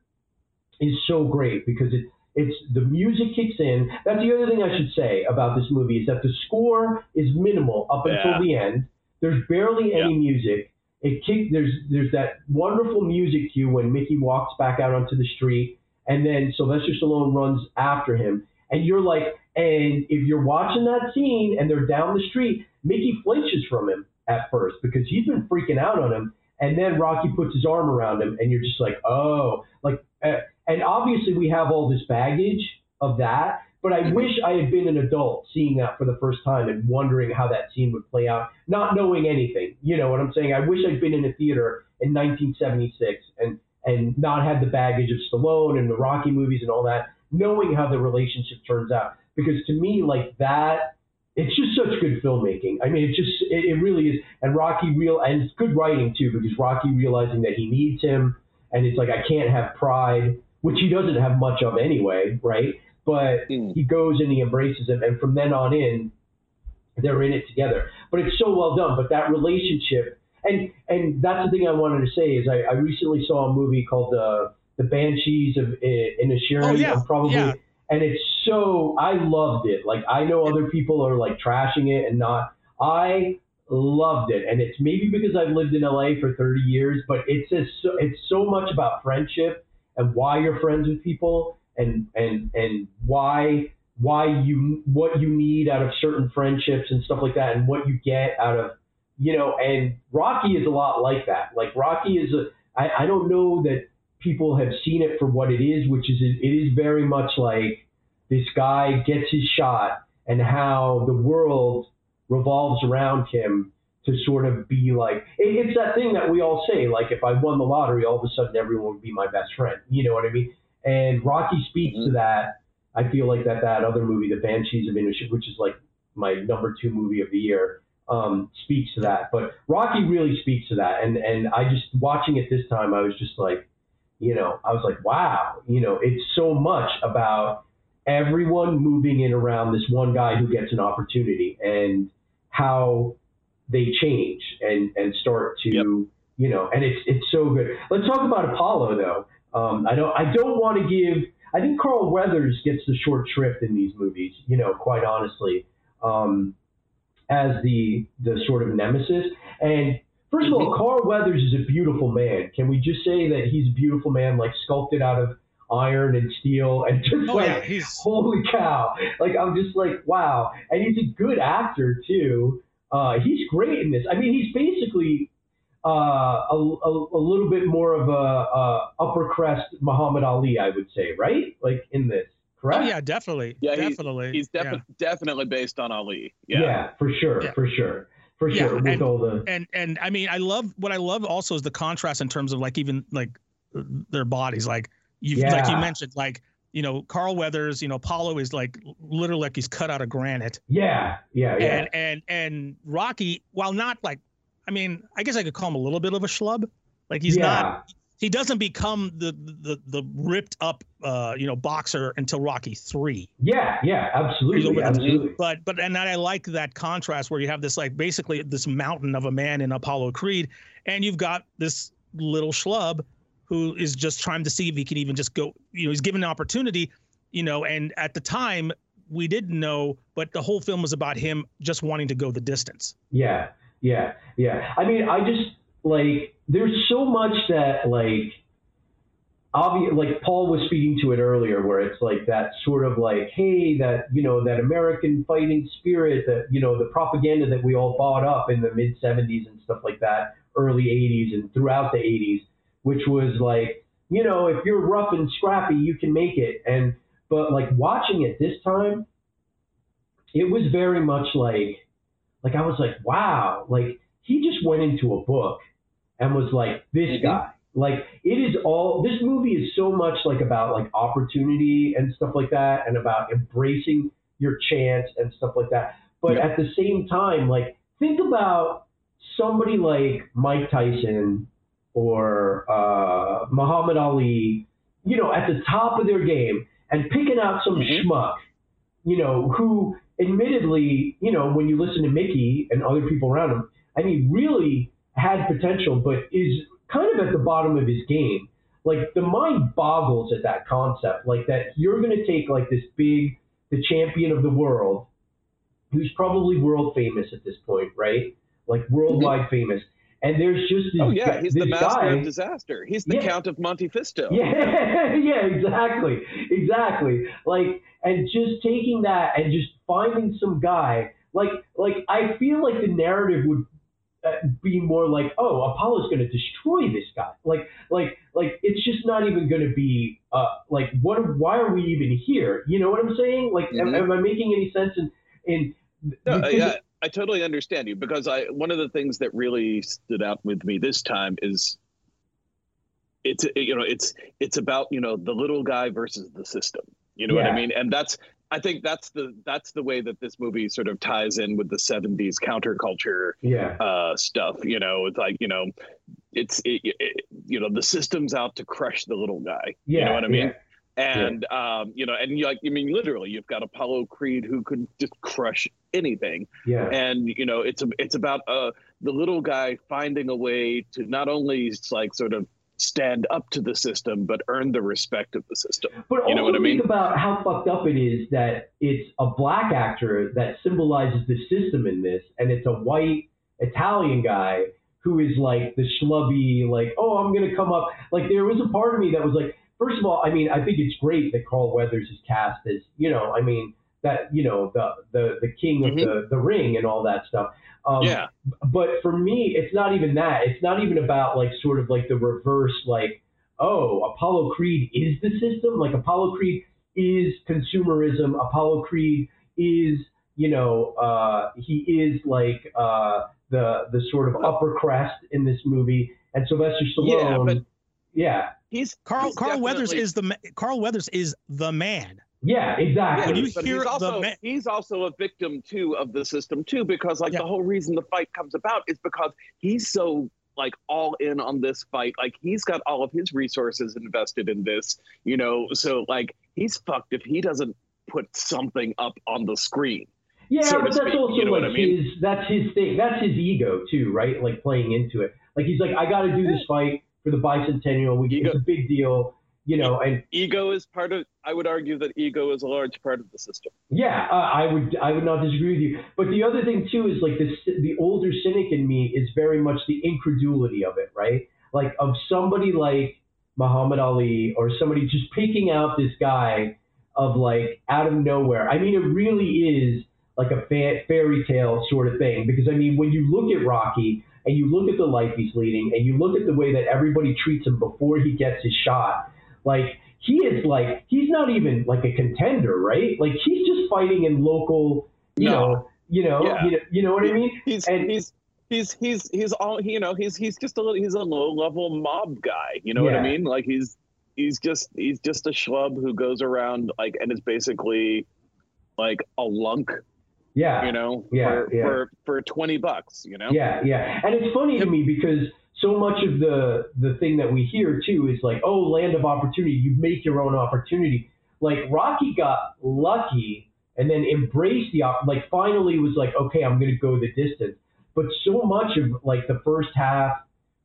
is so great because it it's the music kicks in. That's the other thing i should say about this movie is that the score is minimal up Yeah. until the end. There's barely any music. It kick there's there's that wonderful music cue when mickey walks back out onto the street and then Sylvester Stallone runs after him, and you're like, and if you're watching that scene and they're down the street, Mickey flinches from him at first because he's been freaking out on him, and then Rocky puts his arm around him, and you're just like, oh, like, uh, and obviously we have all this baggage of that, but I wish I had been an adult seeing that for the first time and wondering how that scene would play out, not knowing anything. You know what I'm saying? I wish I'd been in a theater in 1976 and and not had the baggage of Stallone and the Rocky movies and all that, knowing how the relationship turns out. Because to me, like that it's just such good filmmaking. I mean, it just it, it really is. And Rocky real and it's good writing too because Rocky realizing that he needs him, and it's like I can't have pride, which he doesn't have much of anyway, right? But Mm. he goes and he embraces him, and from then on in, they're in it together. But it's so well done. But that relationship, and and that's the thing I wanted to say is I, I recently saw a movie called the the Banshees of Inisherin. Oh, yeah. I'm probably Yeah. And it's so I loved it. Like I know other people are like trashing it and not. I loved it, and it's maybe because I've lived in LA for 30 years, but it's just so, it's so much about friendship and why you're friends with people and and and why why you what you need out of certain friendships and stuff like that, and what you get out of you know. And Rocky is a lot like that. Like Rocky is a I, I don't know that people have seen it for what it is, which is it is very much like this guy gets his shot and how the world revolves around him to sort of be like it, it's that thing that we all say like if I won the lottery all of a sudden everyone would be my best friend. You know what I mean? And Rocky speaks to that. I feel like that that other movie the Banshees of Inisherin which is like my number two movie of the year um, speaks to that. But Rocky really speaks to that. And and I just watching it this time I was just like you know I was like wow you know it's so much about everyone moving in around this one guy who gets an opportunity and how they change and and start to Yep. you know and it's it's so good. Let's talk about apollo though. Um, i don't i don't want to give i think carl weathers gets the short shrift in these movies you know quite honestly um, as the the sort of nemesis. And first of all carl weathers is a beautiful man can we just say that he's a beautiful man like sculpted out of iron and steel and just Oh like yeah, he's holy cow like i'm just like wow and he's a good actor too uh, he's great in this i mean he's basically uh, a, a, a little bit more of a, a upper crest muhammad ali i would say right like in this oh correct yeah, definitely, Yeah, definitely. He's yeah. defi- definitely based on Ali. yeah. Yeah. for sure Yeah. for sure for Yeah, sure with and- all the and and I mean, I love what I love also is the contrast in terms of like even like their bodies. Like you have like you mentioned, like you know, Carl Weathers, you know, Apollo is like literally like he's cut out of granite, yeah yeah yeah and and and Rocky, while not like, I mean, I guess I could call him a little bit of a schlub. Like he's yeah. not. He doesn't become the the the ripped up, uh, you know, boxer until Rocky three. yeah yeah absolutely absolutely But but and I like that contrast where you have this like basically this mountain of a man in Apollo Creed, and you've got this little schlub who is just trying to see if he can even just go. You know, he's given an opportunity. You know, and at the time we didn't know, but the whole film was about him just wanting to go the distance. Yeah, yeah, yeah. I mean, I just like there's so much that like obvious like Paul was speaking to it earlier where it's like that sort of like hey that you know that American fighting spirit that you know the propaganda that we all bought up in the mid 70s and stuff like that early 80s and throughout the 80s which was like you know if you're rough and scrappy you can make it. And but like watching it this time it was very much like like I was like wow like he just went into a book and was like this Mhm. guy like it is all this movie is so much like about like opportunity and stuff like that and about embracing your chance and stuff like that but Yeah. at the same time like think about somebody like mike tyson or uh, muhammad ali you know at the top of their game and picking out some Mhm. schmuck you know who admittedly you know when you listen to mickey and other people around him i mean really had potential but is kind of at the bottom of his game. Like the mind boggles at that concept, like that you're going to take like this big, the champion of the world, who's probably world famous at this point, right? Like worldwide mm-hmm. famous, and there's just this. Oh yeah, he's the master guy, of disaster. He's the Yeah. Count of Monte Fisto. yeah, yeah, exactly, exactly. Like, and just taking that and just finding some guy, like, like I feel like the narrative would be more like, oh, Apollo's going to destroy this guy. Like, like, like it's just not even going to be, uh, like, what? Why are we even here? You know what I'm saying? Like, am, Mhm. am I making any sense? In, in No, yeah, I totally understand you because I one of the things that really stood out with me this time is it's you know it's it's about you know the little guy versus the system. You know what I mean? And that's I think that's the that's the way that this movie sort of ties in with the '70s counterculture Yeah. uh, stuff. You know, it's like you know, it's it, it, you know the system's out to crush the little guy. Yeah. you know what I mean? yeah. And um, you know, and you like, I mean, literally, you've got Apollo Creed who could just crush anything. Yeah. And you know, it's a, it's about uh, the little guy finding a way to not only like sort of stand up to the system, but earn the respect of the system. But You know what I mean? think about how fucked up it is that it's a black actor that symbolizes the system in this, and it's a white Italian guy who is like the schlubby, like, oh, I'm gonna come up. Like there was a part of me that was like, first of all, I mean, I think it's great that Carl Weathers is cast as, you know, I mean, that you know the the the king of mm-hmm. the the ring and all that stuff. Um, yeah, but for me, it's not even that. It's not even about like sort of like the reverse, like, oh, Apollo Creed is the system. Like Apollo Creed is consumerism. Apollo Creed is, you know, uh, he is like uh, the the sort of upper crest in this movie. And Sylvester Yeah, Stallone, but- yeah, he's Carl he's Carl Weathers is the Carl Weathers is the man. Yeah, exactly. When you but hear he's also ma- he's also a victim too of the system too because like Yeah. the whole reason the fight comes about is because he's so like all in on this fight like he's got all of his resources invested in this you know so like he's fucked if he doesn't put something up on the screen Yeah, so but that's speak, also you know like what I mean? his that's his thing. That's his ego too, right? Like playing into it. Like he's like, I got to do this fight for the bicentennial. We, Ego- it's a big deal, you know. And ego is part of i would argue that ego is a large part of the system yeah, uh, I would I would not disagree with you. But the other thing too is like the the older cynic in me is very much the incredulity of it, right? Like of somebody like Muhammad Ali or somebody just picking out this guy of like out of nowhere. I mean, it really is like a fa- fairy tale sort of thing because I mean, when you look at Rocky and you look at the life he's leading and you look at the way that everybody treats him before he gets his shot, like he is like he's not even like a contender, right? Like he's just fighting in local, you No. know, you know, Yeah. you know, you know what I mean? he's And- he's he's he's he's all you know he's he's just a little he's a low level mob guy you know what i mean like he's he's just he's just a schlub who goes around like and is basically like a lunk Yeah. you know Yeah, for, yeah. for for 20 bucks you know Yeah, yeah, and it's funny to me because so much of the the thing that we hear too is like, oh, land of opportunity. You make your own opportunity. Like Rocky got lucky and then embraced the op- like finally was like, okay, I'm gonna go the distance. But so much of like the first half,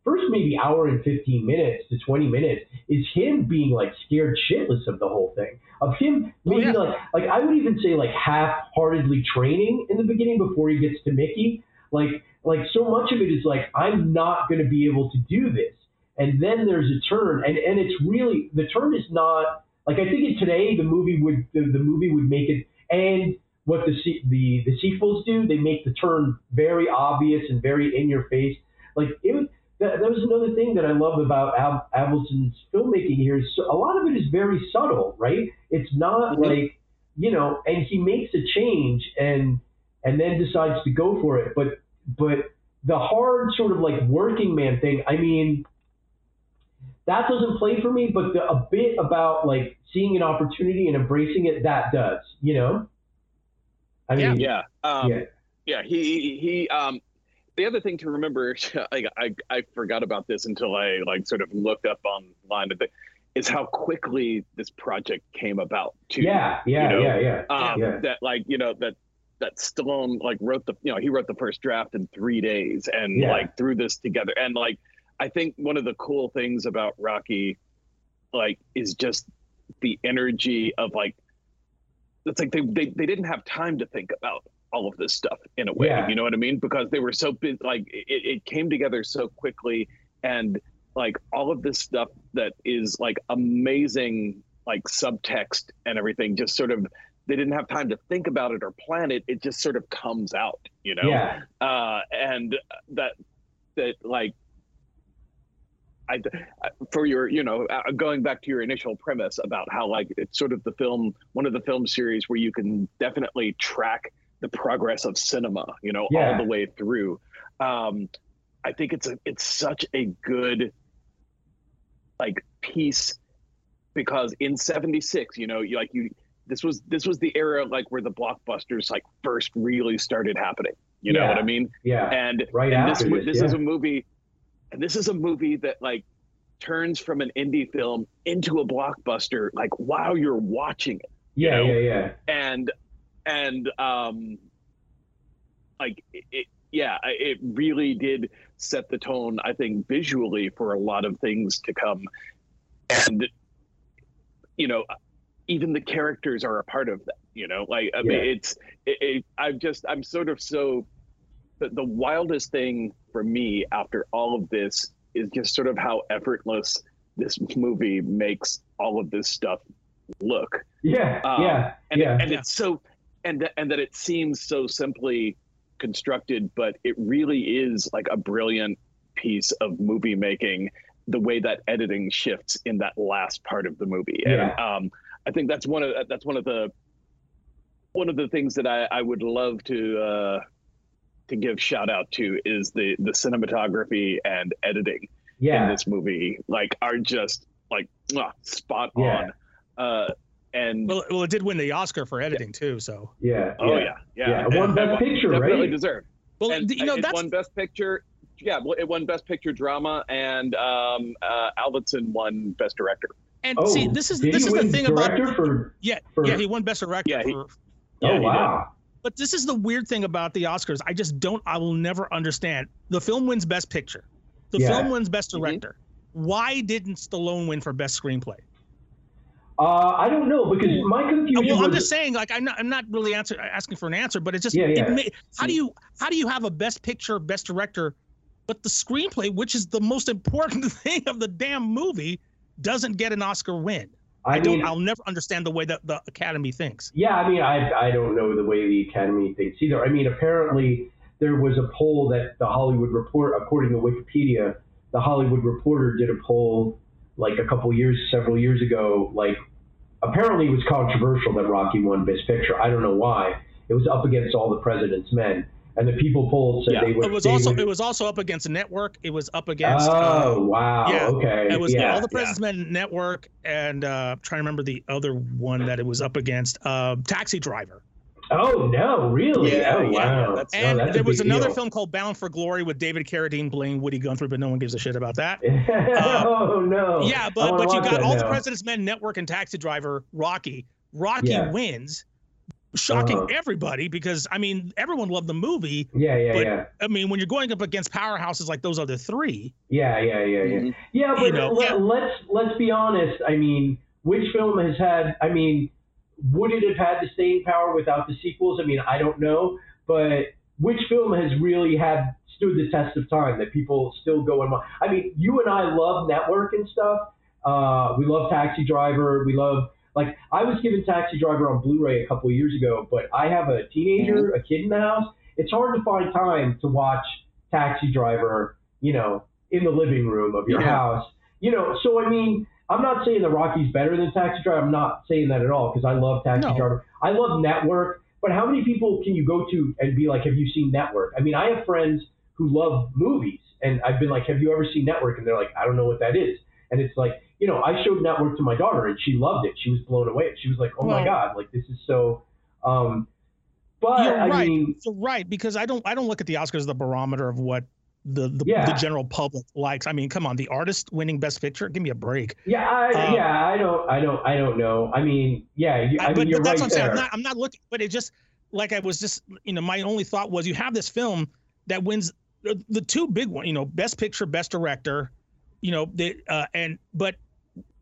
first maybe hour and 15 minutes to 20 minutes is him being like scared shitless of the whole thing. Of him Oh, maybe yeah. like like I would even say like half-heartedly training in the beginning before he gets to Mickey. Like like so much of it is like I'm not going to be able to do this, and then there's a turn, and and it's really the turn is not like I think in today the movie would the, the movie would make it and what the the the sequels do they make the turn very obvious and very in your face. Like it was that, that was another thing that I love about Ab- Avildsen's filmmaking here is so, a lot of it is very subtle right? It's not Mhm. like you know and he makes a change and and then decides to go for it but but the hard sort of like working man thing i mean that doesn't play for me but the, a bit about like seeing an opportunity and embracing it that does you know? I mean yeah. Um yeah. yeah he he um the other thing to remember like i i forgot about this until i like sort of looked up online is how quickly this project came about too yeah yeah you know, yeah yeah. Um, Yeah. that like you know that that Stallone like wrote the you know he wrote the first draft in three days and Yeah. like threw this together and like I think one of the cool things about Rocky like is just the energy of like it's like they they, they didn't have time to think about all of this stuff in a way Yeah. you know what I mean because they were so busy like it, it came together so quickly and like all of this stuff that is like amazing like subtext and everything just sort of they didn't have time to think about it or plan it it just sort of comes out you know yeah uh and that that like I, for your, you know, uh, going back to your initial premise about how like it's sort of the film, one of the film series where you can definitely track the progress of cinema, you know, Yeah. all the way through. Um, I think it's a, it's such a good, like piece because in 76, you know, you like you, this was this was the era like where the blockbusters like first really started happening. You know what I mean? Yeah. And Right and after this, mo- this, this is a movie, and this is a movie that like turns from an indie film into a blockbuster like while you're watching it yeah, know? yeah, yeah. and and um like it, it yeah it really did set the tone i think visually for a lot of things to come and you know even the characters are a part of that you know like i mean Yeah. it's it, it, i'm just i'm sort of so the, the wildest thing for me after all of this is just sort of how effortless this movie makes all of this stuff look Yeah, Um, yeah, and yeah. and it's so and that and that it seems so simply constructed but it really is like a brilliant piece of movie making the way that editing shifts in that last part of the movie and um i think that's one of that's one of the one of the things that i i would love to uh to give shout out to is the the cinematography and editing in this movie like are just like mwah, spot Yeah. on uh and Well, well, it did win the Oscar for editing too. So, yeah, Oh yeah. yeah, yeah. Yeah, And- it won and Best won- Picture, definitely right? deserved. well, and you know that's won Best Picture. Yeah, well, it won Best Picture drama, and um, uh, Avildsen won Best Director. And Oh, see, this is this is the thing about for. yeah, for- yeah, he won best director. Yeah, he- for, Yeah, oh he wow. But this is the weird thing about the Oscars. I just don't. I will never understand. The film wins Best Picture. The Yeah. film wins Best Mhm. Director. Why didn't Stallone win for Best Screenplay? Uh, I don't know because my confusion Well, I'm just saying. Like, I'm not. I'm not really answer, asking for an answer, but it's just. Yeah, It may, how do you how do you have a Best Picture, Best Director, but the screenplay, which is the most important thing of the damn movie, doesn't get an Oscar win? I, I, don't. mean, I'll never understand the way that the Academy thinks. Yeah, I mean, I I don't know the way the Academy thinks either. I mean, apparently there was a poll that the Hollywood Report, according to Wikipedia, the Hollywood Reporter did a poll like a couple years, several years ago. Like, apparently it was controversial that Rocky won Best Picture. I don't know why. It was up against all the President's Men, and the people polled said Yeah, they would. It was also would- it was also up against a Network. It was up against. Oh uh, wow! yeah, okay. It was yeah. all the President's Men Network, and uh, I'm trying to remember the other one that it was up against. Uh, Taxi Driver, Oh no! Really? Yeah, oh yeah, yeah, wow! that's- and that's a there was another deal. film called Bound for Glory with David Carradine playing Woody Guthrie, but no one gives a shit about that. oh no! yeah, but but you got that all the. President's Men Network and Taxi Driver, Rocky. Rocky Yeah. wins, shocking Uh-huh. everybody because I mean everyone loved the movie. Yeah, yeah, but- yeah, I mean when you're going up against powerhouses like those other three, yeah, yeah, yeah, yeah. Mhm. Yeah, but You know, let, yeah. let's let's be honest. I mean, which film has had? I mean, would it have had the staying power without the sequels? I mean, I don't know, but which film has really had stood the test of time that people still go and watch? I mean, you and I love Network and stuff. Uh, we love Taxi Driver. We love like I was given Taxi Driver on Blu-ray a couple of years ago, but I have a teenager, mm-hmm. a kid in the house. It's hard to find time to watch Taxi Driver, you know, in the living room of your Yeah. house. You know, so I mean, I'm not saying the Rocky's better than Taxi Driver. I'm not saying that at all because I love Taxi No. Driver. I love Network, but how many people can you go to and be like, "Have you seen Network?" I mean, I have friends who love movies, and I've been like, "Have you ever seen Network?" And they're like, "I don't know what that is." And it's like, you know, I showed Network to my daughter, and she loved it. She was blown away. She was like, "Oh my god, like this is so." Um, but You're I right. mean, So right, because I don't I don't look at the Oscars as the barometer of what the the, Yeah. the general public likes. I mean, come on, the artist winning Best Picture, give me a break. yeah, I, Um, yeah, I don't, I don't, I don't know. I mean, yeah, you, I, I- mean, but, you're but that's right what I'm saying. I'm not I'm not looking, but it just like I was just you know my only thought was you have this film that wins the, the two big one, you know, Best Picture, Best Director, you know, the uh, and but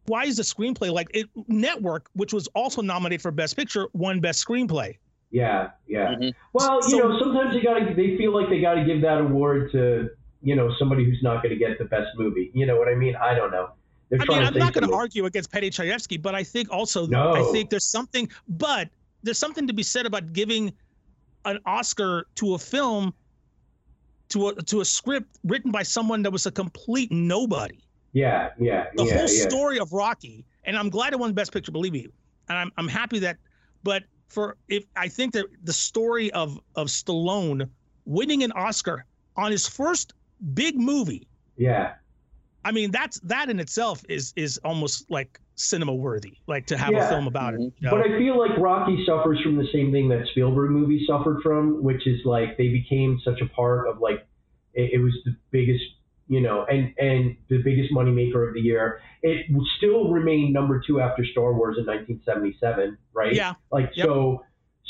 why is the screenplay like it? Network, which was also nominated for Best Picture, won Best Screenplay. Yeah, yeah. Mhm. Well, you So- know, sometimes you gotta. They feel like they gotta give that award to you know somebody who's not going to get the best movie. You know what I mean? I don't know. They're I mean, I'm not going to argue against Paddy Chayefsky, but I think also, No. I think there's something, but there's something to be said about giving an Oscar to a film, to a to a script written by someone that was a complete nobody. Yeah, yeah, The yeah, whole yeah. story of Rocky, and I'm glad it won Best Picture, believe me, and I'm I'm happy that, but for if I think that the story of of Stallone winning an Oscar on his first big movie Yeah, I mean, that's that in itself is is almost like cinema worthy, like to have Yeah. a film about it. you know? But I feel like Rocky suffers from the same thing that Spielberg movies suffered from, which is like they became such a part of like it, it was the biggest, you know, and and the biggest moneymaker of the year. It still remained number two after Star Wars in 1977, right? yeah, Like Yep. so,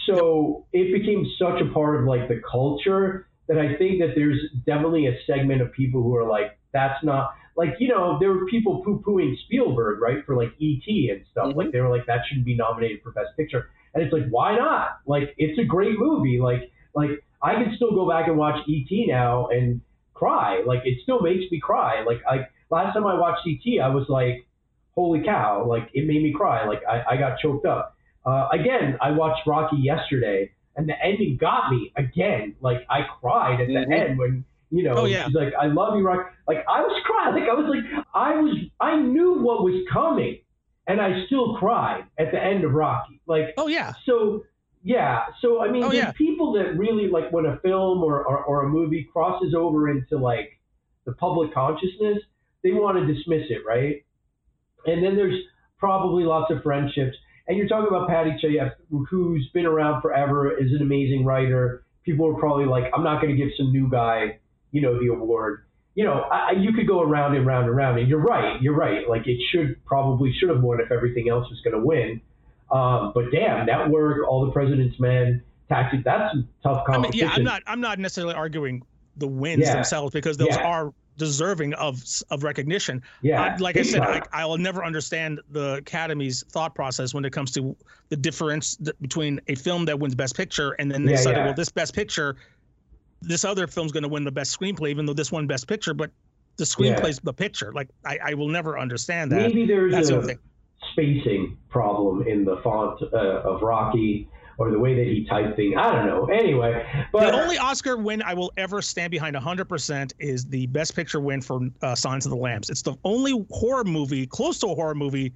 so it became such a part of like the culture that I think that there's definitely a segment of people who are like, that's not like you know there were people poo pooing Spielberg right for like E.T. and stuff. Mhm. Like they were like that shouldn't be nominated for Best Picture, and it's like why not? Like it's a great movie. Like like I can still go back and watch E.T. now and cry. Like it still makes me cry. Like I last time I watched E.T. I was like, holy cow! Like it made me cry. Like I, I got choked up. Uh, again, I watched Rocky yesterday, and the ending got me again. Like I cried at the Mhm. end when you know Oh, yeah. she's like, "I love you, Rocky." Like I was crying. Like I was like, I was, I knew what was coming, and I still cried at the end of Rocky. Like oh yeah, so yeah so i mean Oh, there's yeah. people that really like when a film or, or, or a movie crosses over into like the public consciousness they want to dismiss it right? And then there's probably lots of friendships. And you're talking about Paddy chayef who's been around forever is an amazing writer. People are probably like i'm not going to give some new guy you know the award. You know I, I- you could go around and round and round and you're right you're right. Like it should probably should have won if everything else was going to win um, but damn, that work, All the President's Men, Taxi, that's tough I mean, competition. yeah. I'm not I'm not necessarily arguing the wins Yeah. themselves because those Yeah. are deserving of of recognition. Yeah, I, like I said. I, I will never understand the Academy's thought process when it comes to the difference th- between a film that wins Best Picture and then they Yeah, decided, yeah. well, this Best Picture, this other film's going to win the Best Screenplay, even though this won Best Picture, but the screenplay's the picture. Like I, I will never understand that. Maybe there's That's a. spacing problem in the font uh, of Rocky or the way that he typed things. I don't know. Anyway, but the only Oscar win I will ever stand behind 100% is the Best Picture win for uh, Silence of the Lambs. It's the only horror movie, close to a horror movie,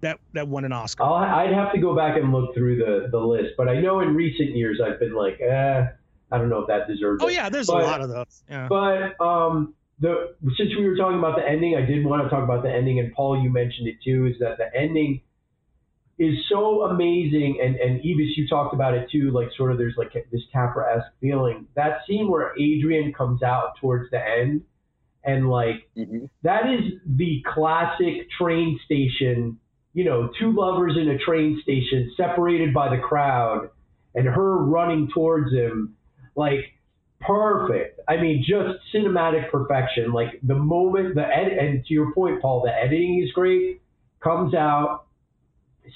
that that won an Oscar. I'll, I'd have to go back and look through the, the list. But I know in recent years I've been like, eh, I don't know if that deserves oh it. yeah, there's but- a lot of those. Yeah. But um, the since we were talking about the ending, I did want to talk about the ending, and Paul, you mentioned it too. Is that the ending is so amazing, and and Evis, you talked about it too. Like sort of, there's like this Capra-esque feeling. That scene where Adrian comes out towards the end, and like Mhm. that is the classic train station. You know, two lovers in a train station, separated by the crowd, and her running towards him, like perfect. I mean, just cinematic perfection. Like the moment the ed- and to your point, Paul, the editing is great. Comes out,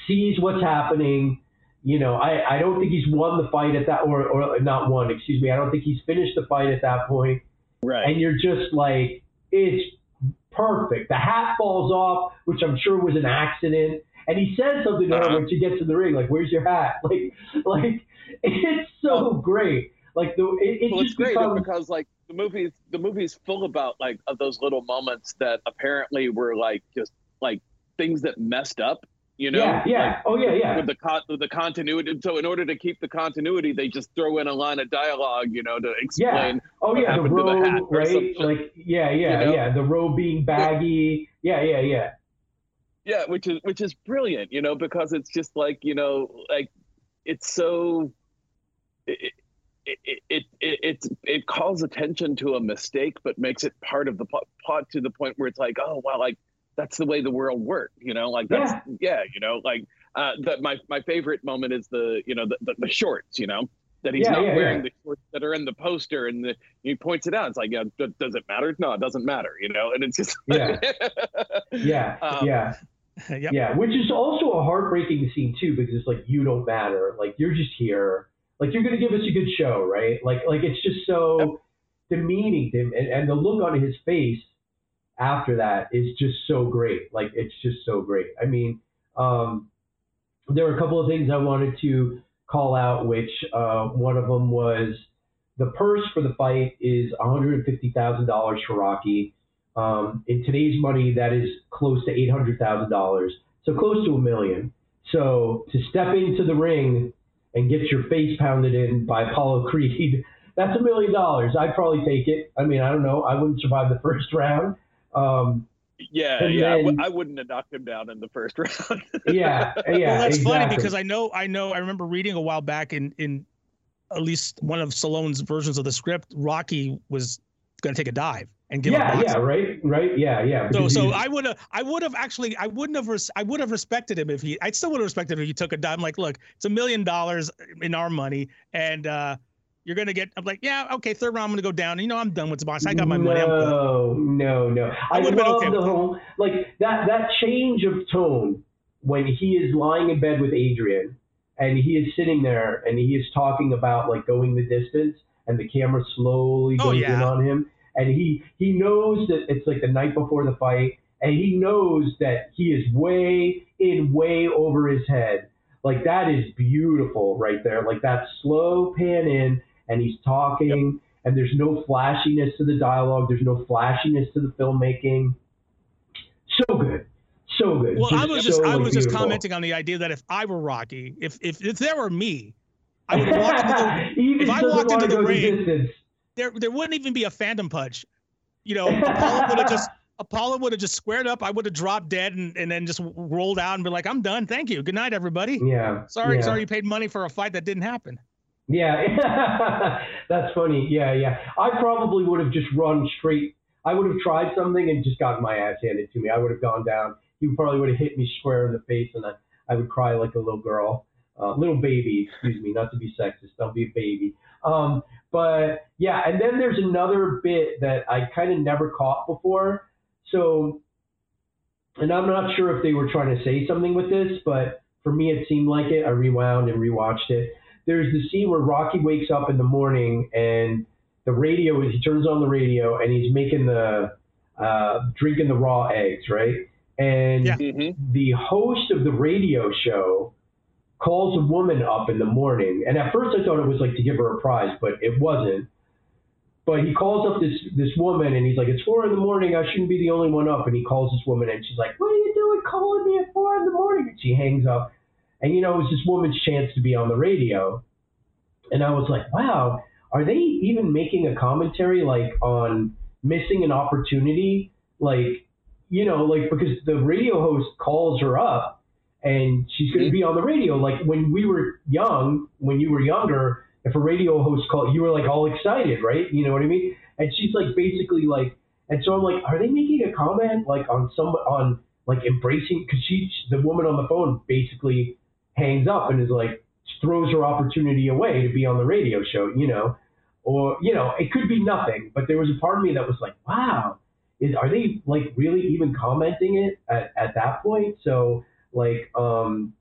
sees what's happening. You know, I, I don't think he's won the fight at that, or, or not won, excuse me. I don't think he's finished the fight at that point. Right. And you're just like, it's perfect. The hat falls off, which I'm sure was an accident. And he says something to her Uh-huh. when she gets in the ring, like, "Where's your hat?" Like, like it's so great. Like the it, it well, it's great becomes because like the movie's the movie's full about like of those little moments that apparently were like just like things that messed up. You know. yeah, yeah, Like, oh yeah, yeah. with the con- with the continuity. So in order to keep the continuity, they just throw in a line of dialogue, you know, to explain. Oh what yeah, the the robe, hat right? Like yeah, yeah, you know? yeah. The robe being baggy. Yeah, yeah, yeah. Yeah, which is which is brilliant, you know, because it's just like you know, like it's so. It, it's- it calls attention to a mistake, but makes it part of the plot, plot to the point where it's like, oh, wow, like that's the way the world worked, you know, like that's, yeah, you know, like uh, that. My, my favorite moment is the, you know, the, the, the shorts, you know, that he's Yeah, not yeah, wearing yeah. the shorts that are in the poster and the, he points it out. It's like, yeah, d- does it matter? No, it doesn't matter, you know, and it's just, Yeah. Yeah, Um, yeah. yep. Yeah, which is also a heartbreaking scene too, because it's like you don't matter. Like you're just here. Like you're gonna give us a good show, right? Like like it's just so demeaning to him, and, and the look on his face after that is just so great. Like it's just so great. I mean, um, there were a couple of things I wanted to call out, which uh, one of them was the purse for the fight is $150,000 for Rocky. Um, in today's money, that is close to eight hundred thousand dollars, so close to a million. So to step into the ring and get your face pounded in by Apollo Creed, that's a million dollars. I'd probably take it. I mean, I don't know. I wouldn't survive the first round. Um, Yeah, yeah. Then- I wouldn't have knocked him down in the first round. Yeah, yeah. well, that's funny because I know, I know, I remember reading a while back in in at least one of Stallone's versions of the script, Rocky was going to take a dive and give up yeah, yeah, right, right, yeah, yeah. So, so I would have, I would have actually, I wouldn't have, res- I would have respected him if he, I still would have respected him if he took a dive. I'm like, look, it's a million dollars in our money, and uh, you're gonna get. I'm like, yeah, okay, third round, I'm gonna go down. You know, I'm done with the box. I got my money. I'm good. No, no, no. I, I love okay the whole like that that change of tone when he is lying in bed with Adrian and he is sitting there and he is talking about like going the distance and the camera slowly Oh, goes in on him and he he knows that it's like the night before the fight and he knows that he is way in way over his head. Like that is beautiful right there. Like that slow pan in and he's talking and there's no flashiness to the dialogue. There's no flashiness to the filmmaking. So good, so good. Well, I was just, so, I was just commenting on the idea that if I were Rocky, if if if there were me, I would walk into the, if I walked into the ring- distance. there there wouldn't even be a phantom punch. You know, Apollo would have just Apollo would have just squared up. I would have dropped dead and, and then just rolled out and be like, I'm done. Thank you. Good night, everybody. Yeah. Sorry, yeah. sorry you paid money for a fight that didn't happen. Yeah, that's funny. Yeah, yeah. I probably would have just run straight. I would have tried something and just gotten my ass handed to me. I would have gone down. He probably would have hit me square in the face, and I, I would cry like a little girl, uh, little baby. Excuse me, not to be sexist. Don't be a baby. Um, but yeah, and then there's another bit that I kind of never caught before. So, and I'm not sure if they were trying to say something with this, but for me it seemed like it. I rewound and rewatched it there's the scene where Rocky wakes up in the morning and the radio is he turns on the radio and he's making the uh, drinking the raw eggs, right? And Yeah. hmm the host of the radio show calls a woman up in the morning, and at first I thought it was like to give her a prize, but it wasn't. But he calls up this this woman and he's like, "It's four in the morning. I shouldn't be the only one up." And he calls this woman and she's like, "What are you doing calling me at four in the morning?" And she hangs up. And you know, it was this woman's chance to be on the radio. And I was like, "Wow, are they even making a commentary like on missing an opportunity? Like, you know, like because the radio host calls her up and she's going to be on the radio. Like when we were young, when you were younger, if a radio host called, you were like all excited, right? You know what I mean? And she's like basically like, and so I'm like, are they making a comment like on some on like embracing? Because she, the woman on the phone, basically hangs up and is like throws her opportunity away to be on the radio show, you know, or you know, it could be nothing, but there was a part of me that was like, wow, is are they like really even commenting it at, at that point? So like, um,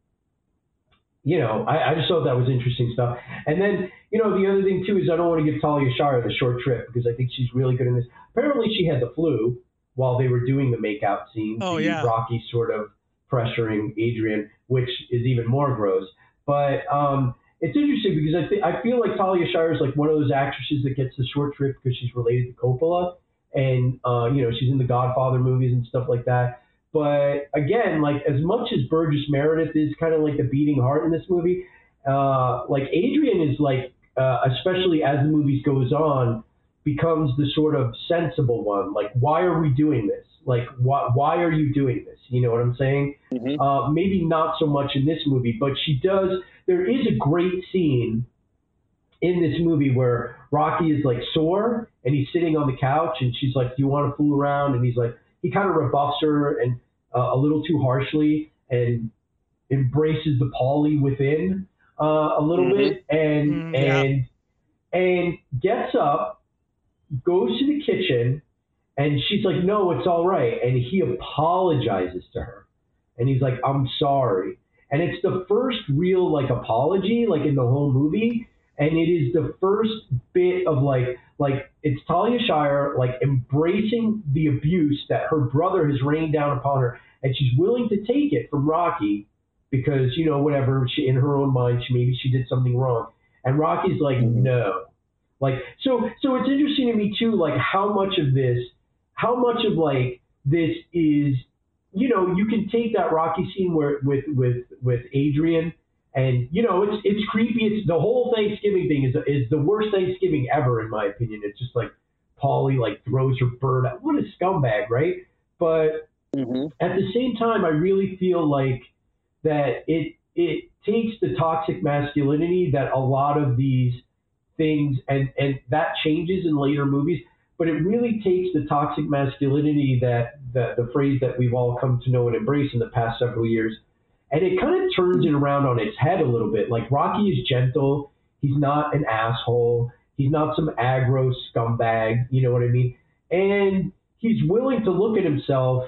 you know, I, I just thought that was interesting stuff. And then, you know, the other thing too is I don't want to give Talia Shire the short trip because I think she's really good in this. Apparently, she had the flu while they were doing the makeout scene. Oh, yeah. Rocky sort of pressuring Adrian, which is even more gross. But um, it's interesting because I th- I feel like Talia Shire is like one of those actresses that gets the short trip because she's related to Coppola, and uh, you know she's in the Godfather movies and stuff like that. But again, like as much as Burgess Meredith is kind of like the beating heart in this movie, uh, like Adrian is like, uh, especially as the movie goes on, becomes the sort of sensible one. Like, why are we doing this? Like, why why are you doing this? You know what I'm saying? Mhm. Uh, maybe not so much in this movie, but she does. There is a great scene in this movie where Rocky is like sore and he's sitting on the couch and she's like, "Do you want to fool around?" And he's like, he kind of rebuffs her and uh, a little too harshly and embraces the Paulie within uh, a little Mhm. bit and Mm, yeah. and and gets up, goes to the kitchen, and she's like, "No, it's all right." And he apologizes to her, and he's like, "I'm sorry." And it's the first real like apology like in the whole movie, and it is the first bit of like like it's Talia Shire like embracing the abuse that her brother has rained down upon her, and she's willing to take it from Rocky because you know whatever she in her own mind she maybe she did something wrong, and Rocky's like Mhm. no, like so so it's interesting to me too like how much of this how much of like this is you know you can take that Rocky scene where with with with Adrian and you know it's it's creepy. It's the whole Thanksgiving thing is is the worst Thanksgiving ever in my opinion. It's just like Paulie like throws her bird out. What a scumbag right? But Mhm. at the same time, I really feel like that it it takes the toxic masculinity that a lot of these things and and that changes in later movies, but it really takes the toxic masculinity that that the phrase that we've all come to know and embrace in the past several years, and it kind of turns it around on its head a little bit. Like Rocky is gentle, he's not an asshole, he's not some aggro scumbag, you know what I mean? And he's willing to look at himself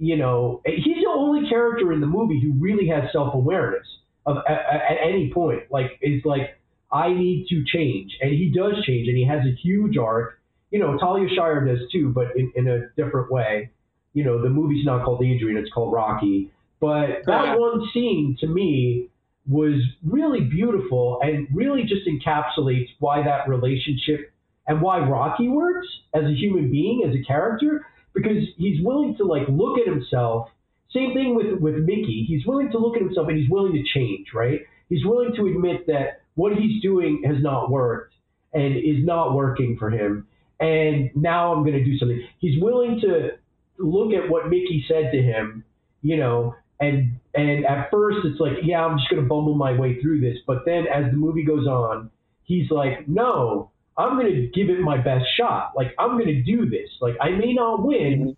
you know, he's the only character in the movie who really has self awareness of at, at any point. Like, it's like I need to change, and he does change, and he has a huge arc. You know, Talia Shire does too, but in, in a different way. You know, the movie's not called Adrian; it's called Rocky. But that one scene to me was really beautiful and really just encapsulates why that relationship and why Rocky works as a human being, as a character, because he's willing to like look at himself. Same thing with with Mickey. He's willing to look at himself and he's willing to change, right? He's willing to admit that what he's doing has not worked and is not working for him. And now I'm going to do something. He's willing to look at what Mickey said to him, you know, and and at first it's like, yeah, I'm just going to bumble my way through this. But then as the movie goes on, he's like, no, I'm going to give it my best shot. Like I'm going to do this. Like I may not win, mm-hmm.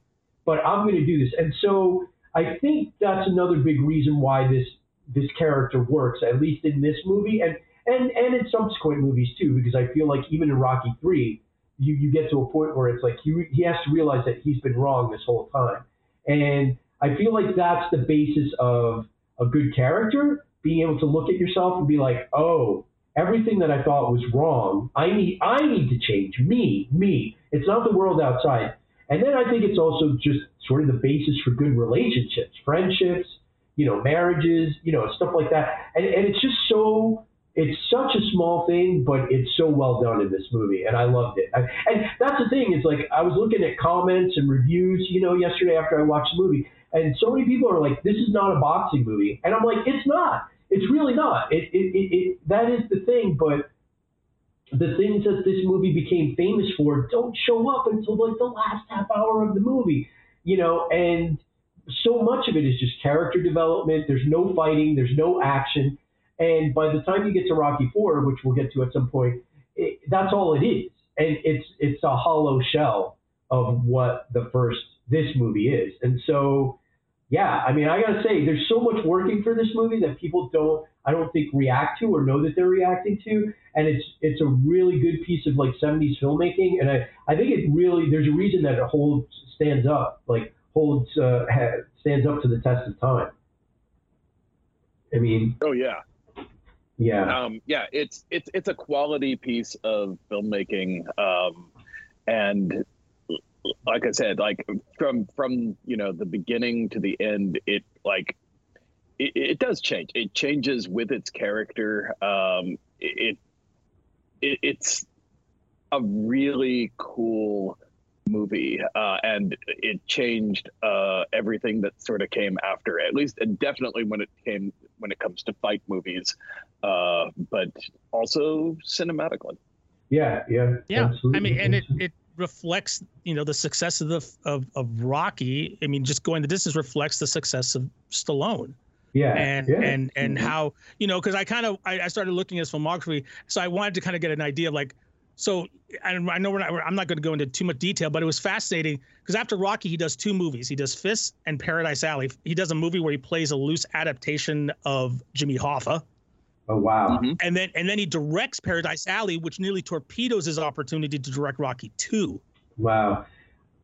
but I'm going to do this. And so I think that's another big reason why this this character works, at least in this movie, and and and in subsequent movies too. Because I feel like even in Rocky Three, you you get to a point where it's like he he has to realize that he's been wrong this whole time, and I feel like that's the basis of a good character being able to look at yourself and be like, oh, everything that I thought was wrong, I need I need to change me, me. It's not the world outside. And then I think it's also just sort of the basis for good relationships, friendships, you know, marriages, you know, stuff like that. And and it's just so it's such a small thing, but it's so well done in this movie, and I loved it. I, and that's the thing is like I was looking at comments and reviews, you know, yesterday after I watched the movie, and so many people are like, "This is not a boxing movie," and I'm like, "It's not. It's really not. It it it, it that is the thing, but." The things that this movie became famous for don't show up until like the last half hour of the movie, you know, and so much of it is just character development. There's no fighting, there's no action, and by the time you get to Rocky Four, which we'll get to at some point, it, that's all it is, and it's it's a hollow shell of what the first this movie is. And so, yeah, I mean, I gotta say, there's so much working for this movie that people don't, I don't think, react to or know that they're reacting to, and it's it's a really good piece of like 70s filmmaking, and I I think it really there's a reason that it holds stands up like holds uh, stands up to the test of time. I mean, Oh yeah. yeah. um, yeah, it's it's it's a quality piece of filmmaking, um, and like I said, like from from you know the beginning to the end, it like it, it does change. It changes with its character. Um, it, it it's a really cool movie, uh, and it changed uh, everything that sort of came after. At least, and definitely when it came when it comes to fight movies, uh, but also cinematically. Yeah, yeah. Yeah, absolutely. I mean, and it it reflects you know the success of the of of Rocky. I mean, just going the distance reflects the success of Stallone yeah, and yeah. and and Mhm. how you know because I kind of I, I started looking at his filmography, so I wanted to kind of get an idea of like. So and I know we're not, I'm not going to go into too much detail, but it was fascinating because after Rocky, he does two movies. He does Fists and Paradise Alley. He does a movie where he plays a loose adaptation of Jimmy Hoffa oh wow. Mhm. and then and then he directs Paradise Alley, which nearly torpedoes his opportunity to direct Rocky Two. Wow.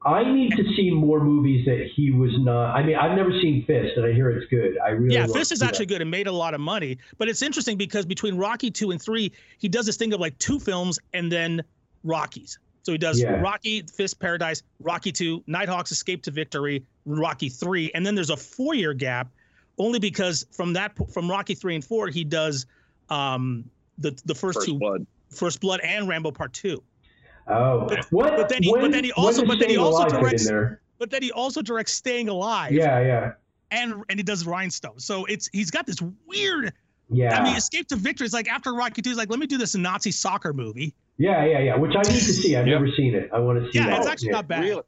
I need to see more movies that he was not. I mean, I've never seen Fist, and I hear it's good. I really Yeah, Fist is actually that. good and made a lot of money. But it's interesting because between Rocky Two and Three, he does this thing of like two films and then Rockies. So he does Yeah. Rocky, Fist, Paradise, Rocky Two, Nighthawks Escape to Victory, Rocky Three, and then there's a four-year gap, only because from that from Rocky Three and Four he does um, the the first, First two Blood. First Blood and Rambo Part Two. Oh, But- what? but then he- when, but then he also- but then he also directs- But then he also directs Staying Alive. Yeah, yeah, and and he does Rhinestone. So it's he's got this weird. yeah, I mean, Escape to Victory is like after Rocky Two, he's like, let me do this Nazi soccer movie. yeah, yeah, yeah. Which I need to see. I've Yep. never seen it. I want to see Yeah, that. it's actually yeah. not bad. Really,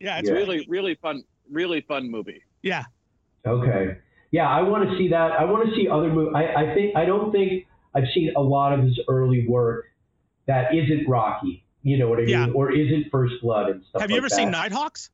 Yeah, it's Yeah. really, really fun. really fun movie. Yeah. Okay. Yeah, I want to see that. I want to see other movies. I, I think I don't think I've seen a lot of his early work that isn't Rocky. You know what I mean? Yeah. Or isn't First Blood and stuff. Have you like ever that. seen Nighthawks?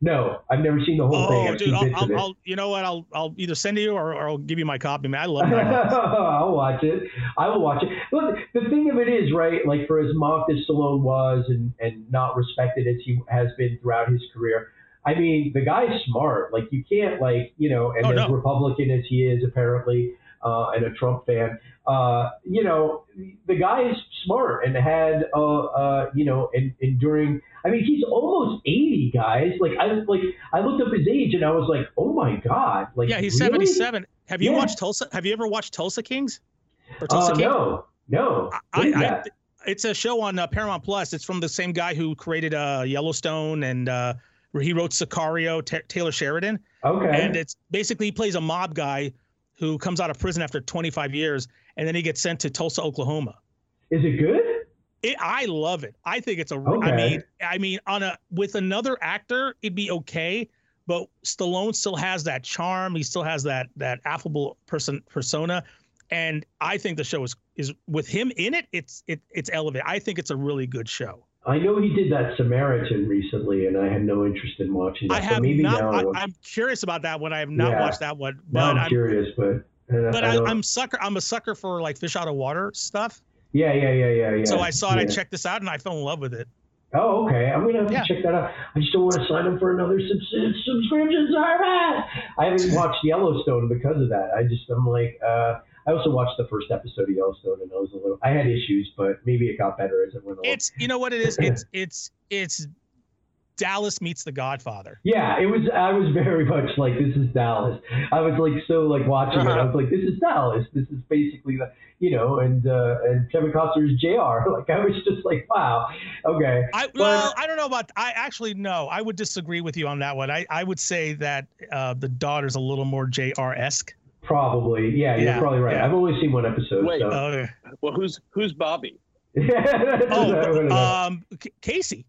No, I've never seen the whole oh, thing. Oh, dude, I'll, I'll. I'll, you know what? I'll, I'll either send you or, or I'll give you my copy. Man, I love Nighthawks. I'll watch it. I will watch it. Look, the thing of it is, right? Like for as mocked as Stallone was, and and not respected as he has been throughout his career. I mean, the guy's smart. Like you can't like you know, and Oh, as no. Republican as he is apparently, uh, and a Trump fan, uh, you know, the guy is smart and had uh, uh, you know, and, and during. I mean, he's almost 80, guys. Like I like I looked up his age and I was like, oh my god. Like yeah, he's really? 77. Have you Yeah. watched Tulsa? Have you ever watched Tulsa Kings? Or Tulsa Uh, King? no, no. I, I, it's a show on uh, Paramount Plus. It's from the same guy who created uh, Yellowstone and uh, where he wrote Sicario, Ta Taylor Sheridan. Okay. And it's basically he plays a mob guy who comes out of prison after 25 years, and then he gets sent to Tulsa, Oklahoma. Is it good? It, I love it. I think it's a. I Okay. I mean, I mean, on a with another actor, it'd be okay. But Stallone still has that charm. He still has that that affable person persona, and I think the show is is with him in it. It's it it's elevated. I think it's a really good show. I know he did that Samaritan recently, and I had no interest in watching that. I have not. I I'm curious about that one. I have not Yeah. watched that one, but I'm, I'm curious, but but I, I'm sucker. I'm a sucker for like fish out of water stuff. yeah, yeah, yeah, yeah, yeah. So I saw it. I checked this out, and I fell in love with it. Oh, okay. I'm gonna have Yeah. to check that out. I just don't want to sign up for another subs- subscription service. I haven't watched Yellowstone because of that. I just I'm like, uh, I also watched the first episode of Yellowstone, and I was a little. I had issues, but maybe it got better as it went along. It's you know what it is. It's it's it's Dallas meets The Godfather. Yeah, it was. I was very much like, this is Dallas. I was like so like watching it. I was like, this is Dallas. This is basically the, you know, and uh, and Kevin Costner is Jr. Like I was just like, wow, okay. I well, I don't know about. I actually no. I would disagree with you on that one. I I would say that uh, the daughter's a little more Jr. esque. Probably, yeah, you're probably right. yeah. I've only seen one episode. Wait, so. Uh, Well, who's who's Bobby? oh, um, C- Casey.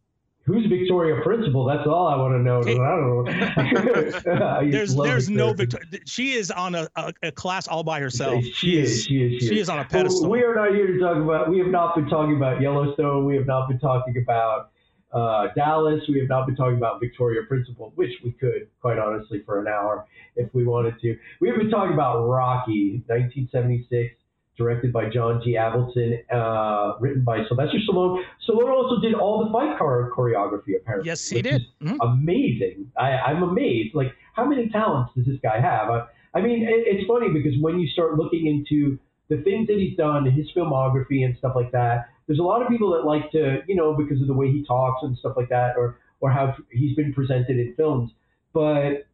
Who's Victoria Principal? That's all I want to know. Hey. I don't know. I There's there's no Victoria. Victoria. She is on a, a, a class all by herself. She is. She is. She is. She is on a Well, pedestal. We are not here to talk about. We have not been talking about Yellowstone. We have not been talking about uh, Dallas. We have not been talking about Victoria Principal, which we could, quite honestly, for an hour if we wanted to. We have been talking about Rocky, 1976, directed by John G. Avildsen, uh, written by Sylvester Stallone. Stallone also did all the fight chore- choreography, apparently. Yes, he did. Mhm. amazing. I, I'm amazed. Like, how many talents does this guy have? I, I mean, it, it's funny because when you start looking into the things that he's done, his filmography and stuff like that, there's a lot of people that like to, you know, because of the way he talks and stuff like that, or or how he's been presented in films. But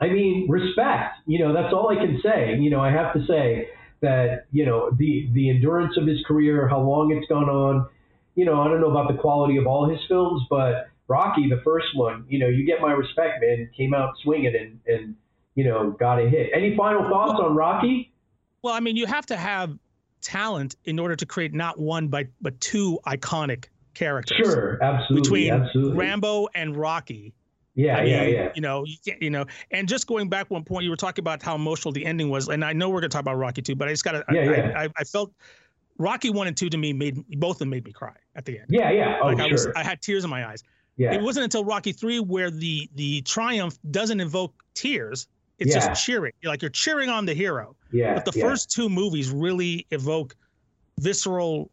I mean, respect. You know, that's all I can say. You know, I have to say that you know the the endurance of his career, how long it's gone on. You know, I don't know about the quality of all his films, but Rocky, the first one, you know, you get my respect, man. Came out swinging and and you know got a hit. Any final thoughts on Rocky? Well, I mean, you have to have talent in order to create not one but but two iconic characters. Sure, absolutely, Between absolutely. Rambo and Rocky. yeah, I yeah, mean, yeah. You know, you can't, you know, and just going back one point, you were talking about how emotional the ending was, and I know we're gonna talk about Rocky too, but I just gotta, Yeah, I, yeah. I, I, felt Rocky one and two to me made both of them made me cry at the end. Yeah, yeah. Oh, like I was, sure. I had tears in my eyes. yeah. It wasn't until Rocky three where the the triumph doesn't invoke tears. It's Yeah. just cheering. You're like you're cheering on the hero. yeah. But the yeah. first two movies really evoke visceral,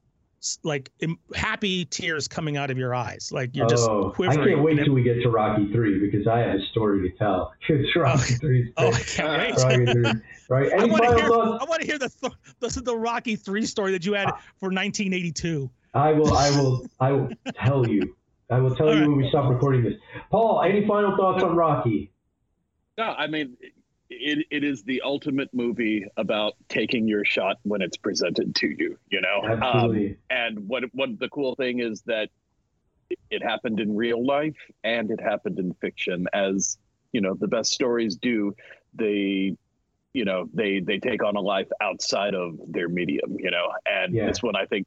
like im- happy tears coming out of your eyes. Like you're just oh, quivering. I can't wait till we get to Rocky three because I have a story to tell. 'Cause oh, Rocky three. Oh, I can't wait. Rocky three. Right. I want to hear. thoughts? I want to hear the th- this is the Rocky three story that you had for 1982. I will. I will. I will tell you. I will tell All you right. when we stop recording this. Paul, any final thoughts on Rocky? No, I mean, it, it is the ultimate movie about taking your shot when it's presented to you. You know, Um, Absolutely. and what what the cool thing is that it- happened in real life and it happened in fiction, as you know, the best stories do. They, you know, they they take on a life outside of their medium. You know, and Yeah. this one I think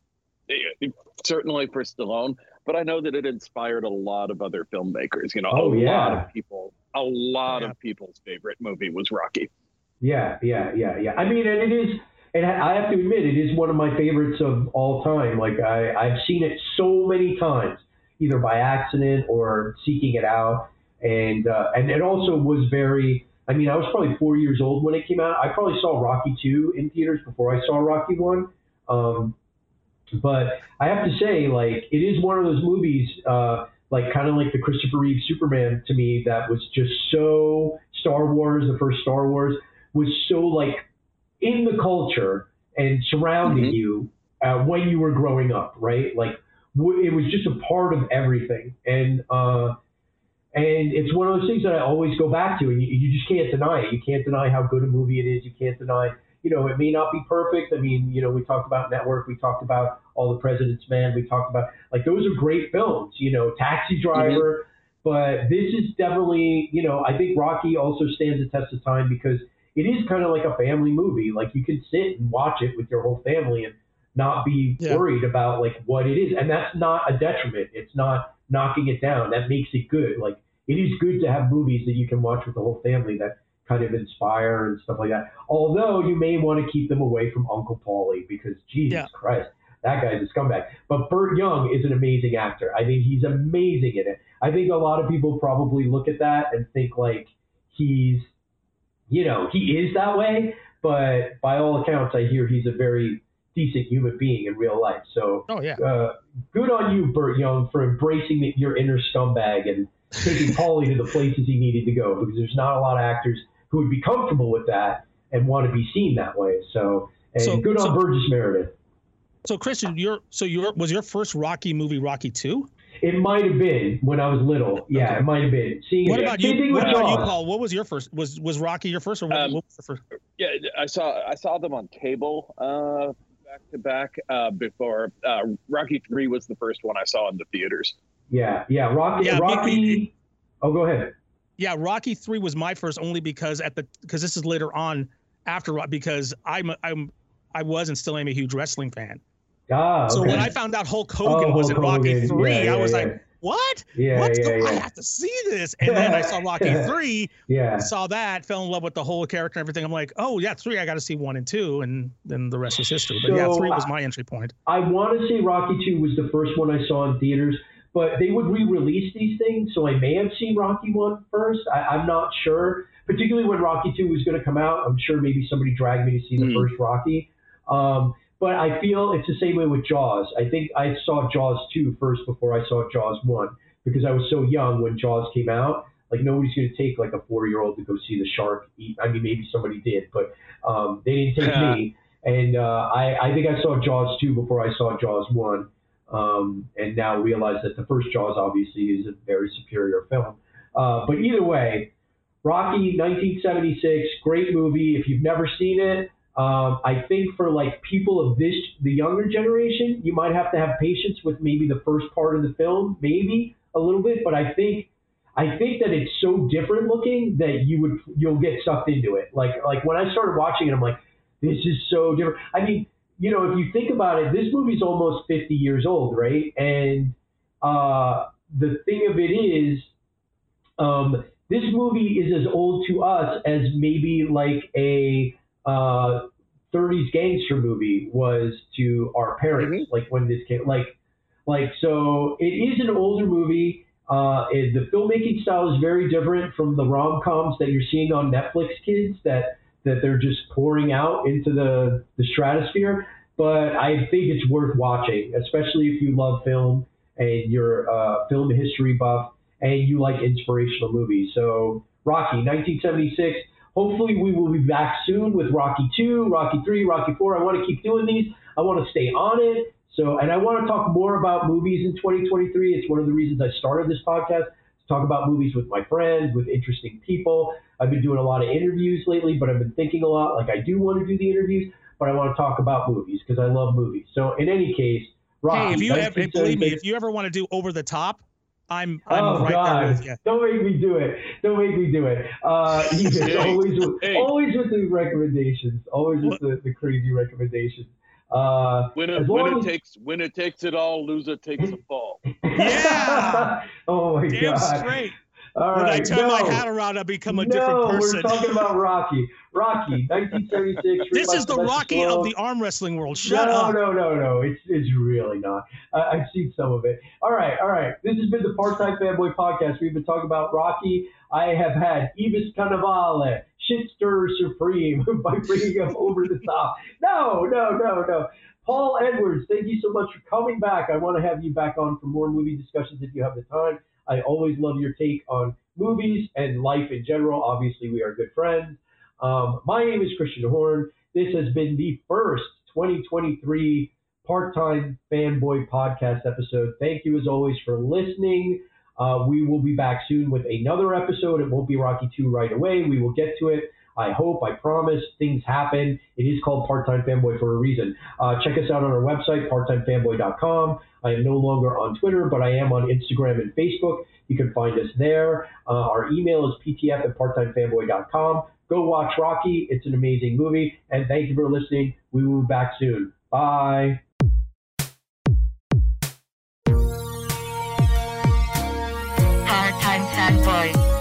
it- it- certainly for Stallone, but I know that it inspired a lot of other filmmakers. You know, Oh, a lot of people a lot Yeah. of people's favorite movie was Rocky. Yeah, yeah, yeah, yeah. I mean, and it is, and I have to admit, it is one of my favorites of all time. Like I, I've seen it so many times, either by accident or seeking it out, and uh, and it also was very. I mean, I was probably four years old when it came out. I probably saw Rocky two in theaters before I saw Rocky one. Um, but I have to say, like, it is one of those movies, uh, like kind of like the Christopher Reeve Superman to me, that was just so Star Wars, the first Star Wars, was so like in the culture and surrounding Mhm. you uh, when you were growing up, right? Like w- it was just a part of everything, and uh, and it's one of those things that I always go back to, and you, you just can't deny it. You can't deny how good a movie it is. You can't deny, you know, it may not be perfect. I mean, you know, we talked about Network, we talked about All the President's Men, we talked about like those are great films. You know, Taxi mm-hmm. Driver. But this is definitely, you know, I think Rocky also stands the test of time because it is kind of like a family movie. Like you can sit and watch it with your whole family and not be Yeah. worried about like what it is. And that's not a detriment. It's not knocking it down. That makes it good. Like it is good to have movies that you can watch with the whole family that kind of inspire and stuff like that. Although you may want to keep them away from Uncle Paulie because Jesus Yeah. Christ, that guy's a scumbag. But Burt Young is an amazing actor. I mean, he's amazing in it. I think a lot of people probably look at that and think like he's, you know, he is that way. But by all accounts, I hear he's a very decent human being in real life. So Oh yeah. uh, good on you, Burt Young, for embracing the, your inner scumbag and taking Paulie to the places he needed to go because there's not a lot of actors who would be comfortable with that and want to be seen that way. So, and So- good on so- Burgess Meredith. So Christian, your so your was your first Rocky movie Rocky two? It might have been when I was little. Yeah, Okay. it might have been. Seeing What it. about you? What about you, Paul? What was your first? Was was Rocky your first, or what, Um, what was the first? Yeah, I saw I saw them on cable uh, back to back uh, before uh, Rocky Three was the first one I saw in the theaters. Yeah, yeah. Rocky. Yeah, me- Rocky. oh, go ahead. Yeah, Rocky three was my first only because at the because this is later on after because I'm I'm I was and still am a huge wrestling fan. Ah, So when I found out Hulk Hogan Oh, was in Rocky Hogan. three, Yeah, I was yeah. like, what? yeah, What's yeah, going? yeah, I have to see this. And then I saw Rocky three, yeah. saw that, fell in love with the whole character and everything. I'm like, oh yeah, three. I got to see one and two, and then the rest is history. But yeah, So, three was uh, my entry point. I want to say Rocky 2 was the first one I saw in theaters, but they would re-release these things, so I may have seen Rocky One first. I, I'm not sure. Particularly when Rocky 2 was going to come out, I'm sure maybe somebody dragged me to see the Hmm. first Rocky. Um, but I feel it's the same way with Jaws. I think I saw Jaws Two first before I saw Jaws 1 because I was so young when Jaws came out. Like nobody's going to take like a four-year-old to go see the shark eat. I mean, maybe somebody did, but um, they didn't take Yeah. me. And uh, I, I think I saw Jaws 2 before I saw Jaws 1, um, and now realize that the first Jaws obviously is a very superior film. Uh, but either way, Rocky 1976, great movie. If you've never seen it, um, I think for like people of this, the younger generation, you might have to have patience with maybe the first part of the film, maybe a little bit. But I think, I think that it's so different looking that you would you'll get sucked into it. Like like when I started watching it, I'm like, this is so different. I mean, you know, if you think about it, this movie's almost 50 years old, right? And uh, the thing of it is, um, this movie is as old to us as maybe like a uh, 30s gangster movie was to our parents, like when this came, like, like so it is an older movie. Uh, it, the filmmaking style is very different from the rom coms that you're seeing on Netflix, kids. That that they're just pouring out into the the stratosphere. But I think it's worth watching, especially if you love film and you're a film history buff and you like inspirational movies. So Rocky, 1976. Hopefully we will be back soon with Rocky 2, Rocky 3, Rocky 4. I want to keep doing these. I want to stay on it. So, and I want to talk more about movies in 2023. It's one of the reasons I started this podcast to talk about movies with my friends, with interesting people. I've been doing a lot of interviews lately, but I've been thinking a lot. Like I do want to do the interviews, but I want to talk about movies because I love movies. So, in any case, Rocky. Hey, if you ever, believe me, if you ever want to do over the top, I'm I'm oh right God! there with you. Don't make me do it. Don't make me do it. Uh, he is Hey, always, with, hey. always with the recommendations. Always with the, the crazy recommendations. Uh, Winner, As long winner as- takes winner takes it all, loser takes a fall. Yeah. oh my Damn God. straight. All when I turn no. my hat around, I become a no, different person. we're talking about Rocky. Rocky, 1976. this is the Rocky of the arm wrestling world. Shut no, up. No, no, no, no. It's it's really not. I, I've seen some of it. All right, all right. This has been the Part Time Fanboy Podcast. We've been talking about Rocky. I have had Ibis Carnivale, Shitster Supreme by bringing him over the top. No, no, no, no. Paul Edwards, thank you so much for coming back. I want to have you back on for more movie discussions if you have the time. I always love your take on movies and life in general. Obviously, we are good friends. Um, my name is Christian Horn. This has been the first 2023 part-time fanboy podcast episode. Thank you as always for listening. Uh, we will be back soon with another episode. It won't be Rocky 2 right away. We will get to it. I hope, I promise, things happen. It is called Part Time Fanboy for a reason. Uh, check us out on our website, parttimefanboy.com. I am no longer on Twitter, but I am on Instagram and Facebook. You can find us there. Uh, our email is ptf at parttimefanboy.com. Go watch Rocky. It's an amazing movie. And thank you for listening. We will be back soon. Bye. Part-time fanboy.